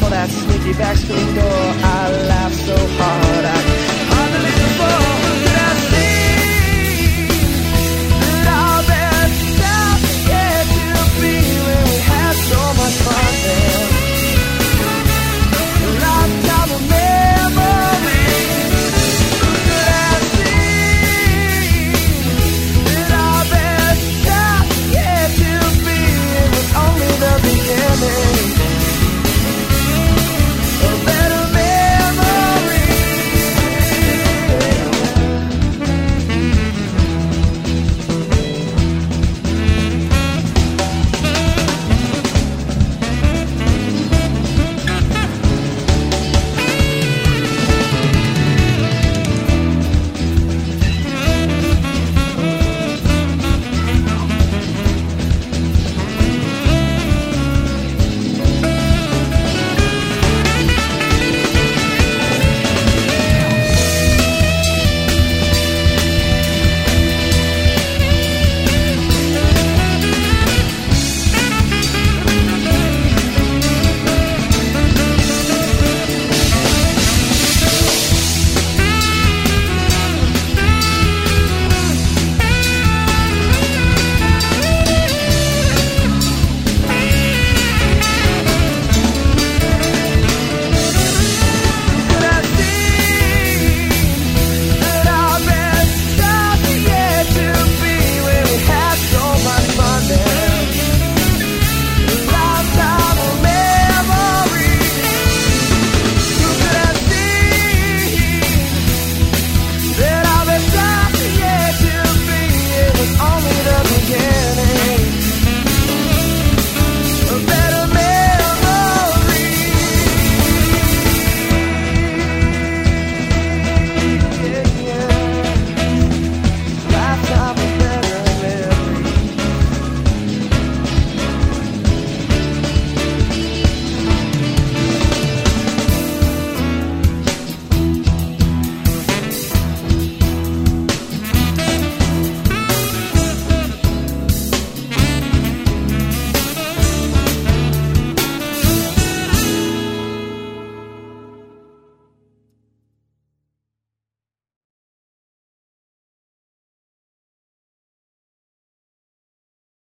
For that sneaky back screen door. I laughed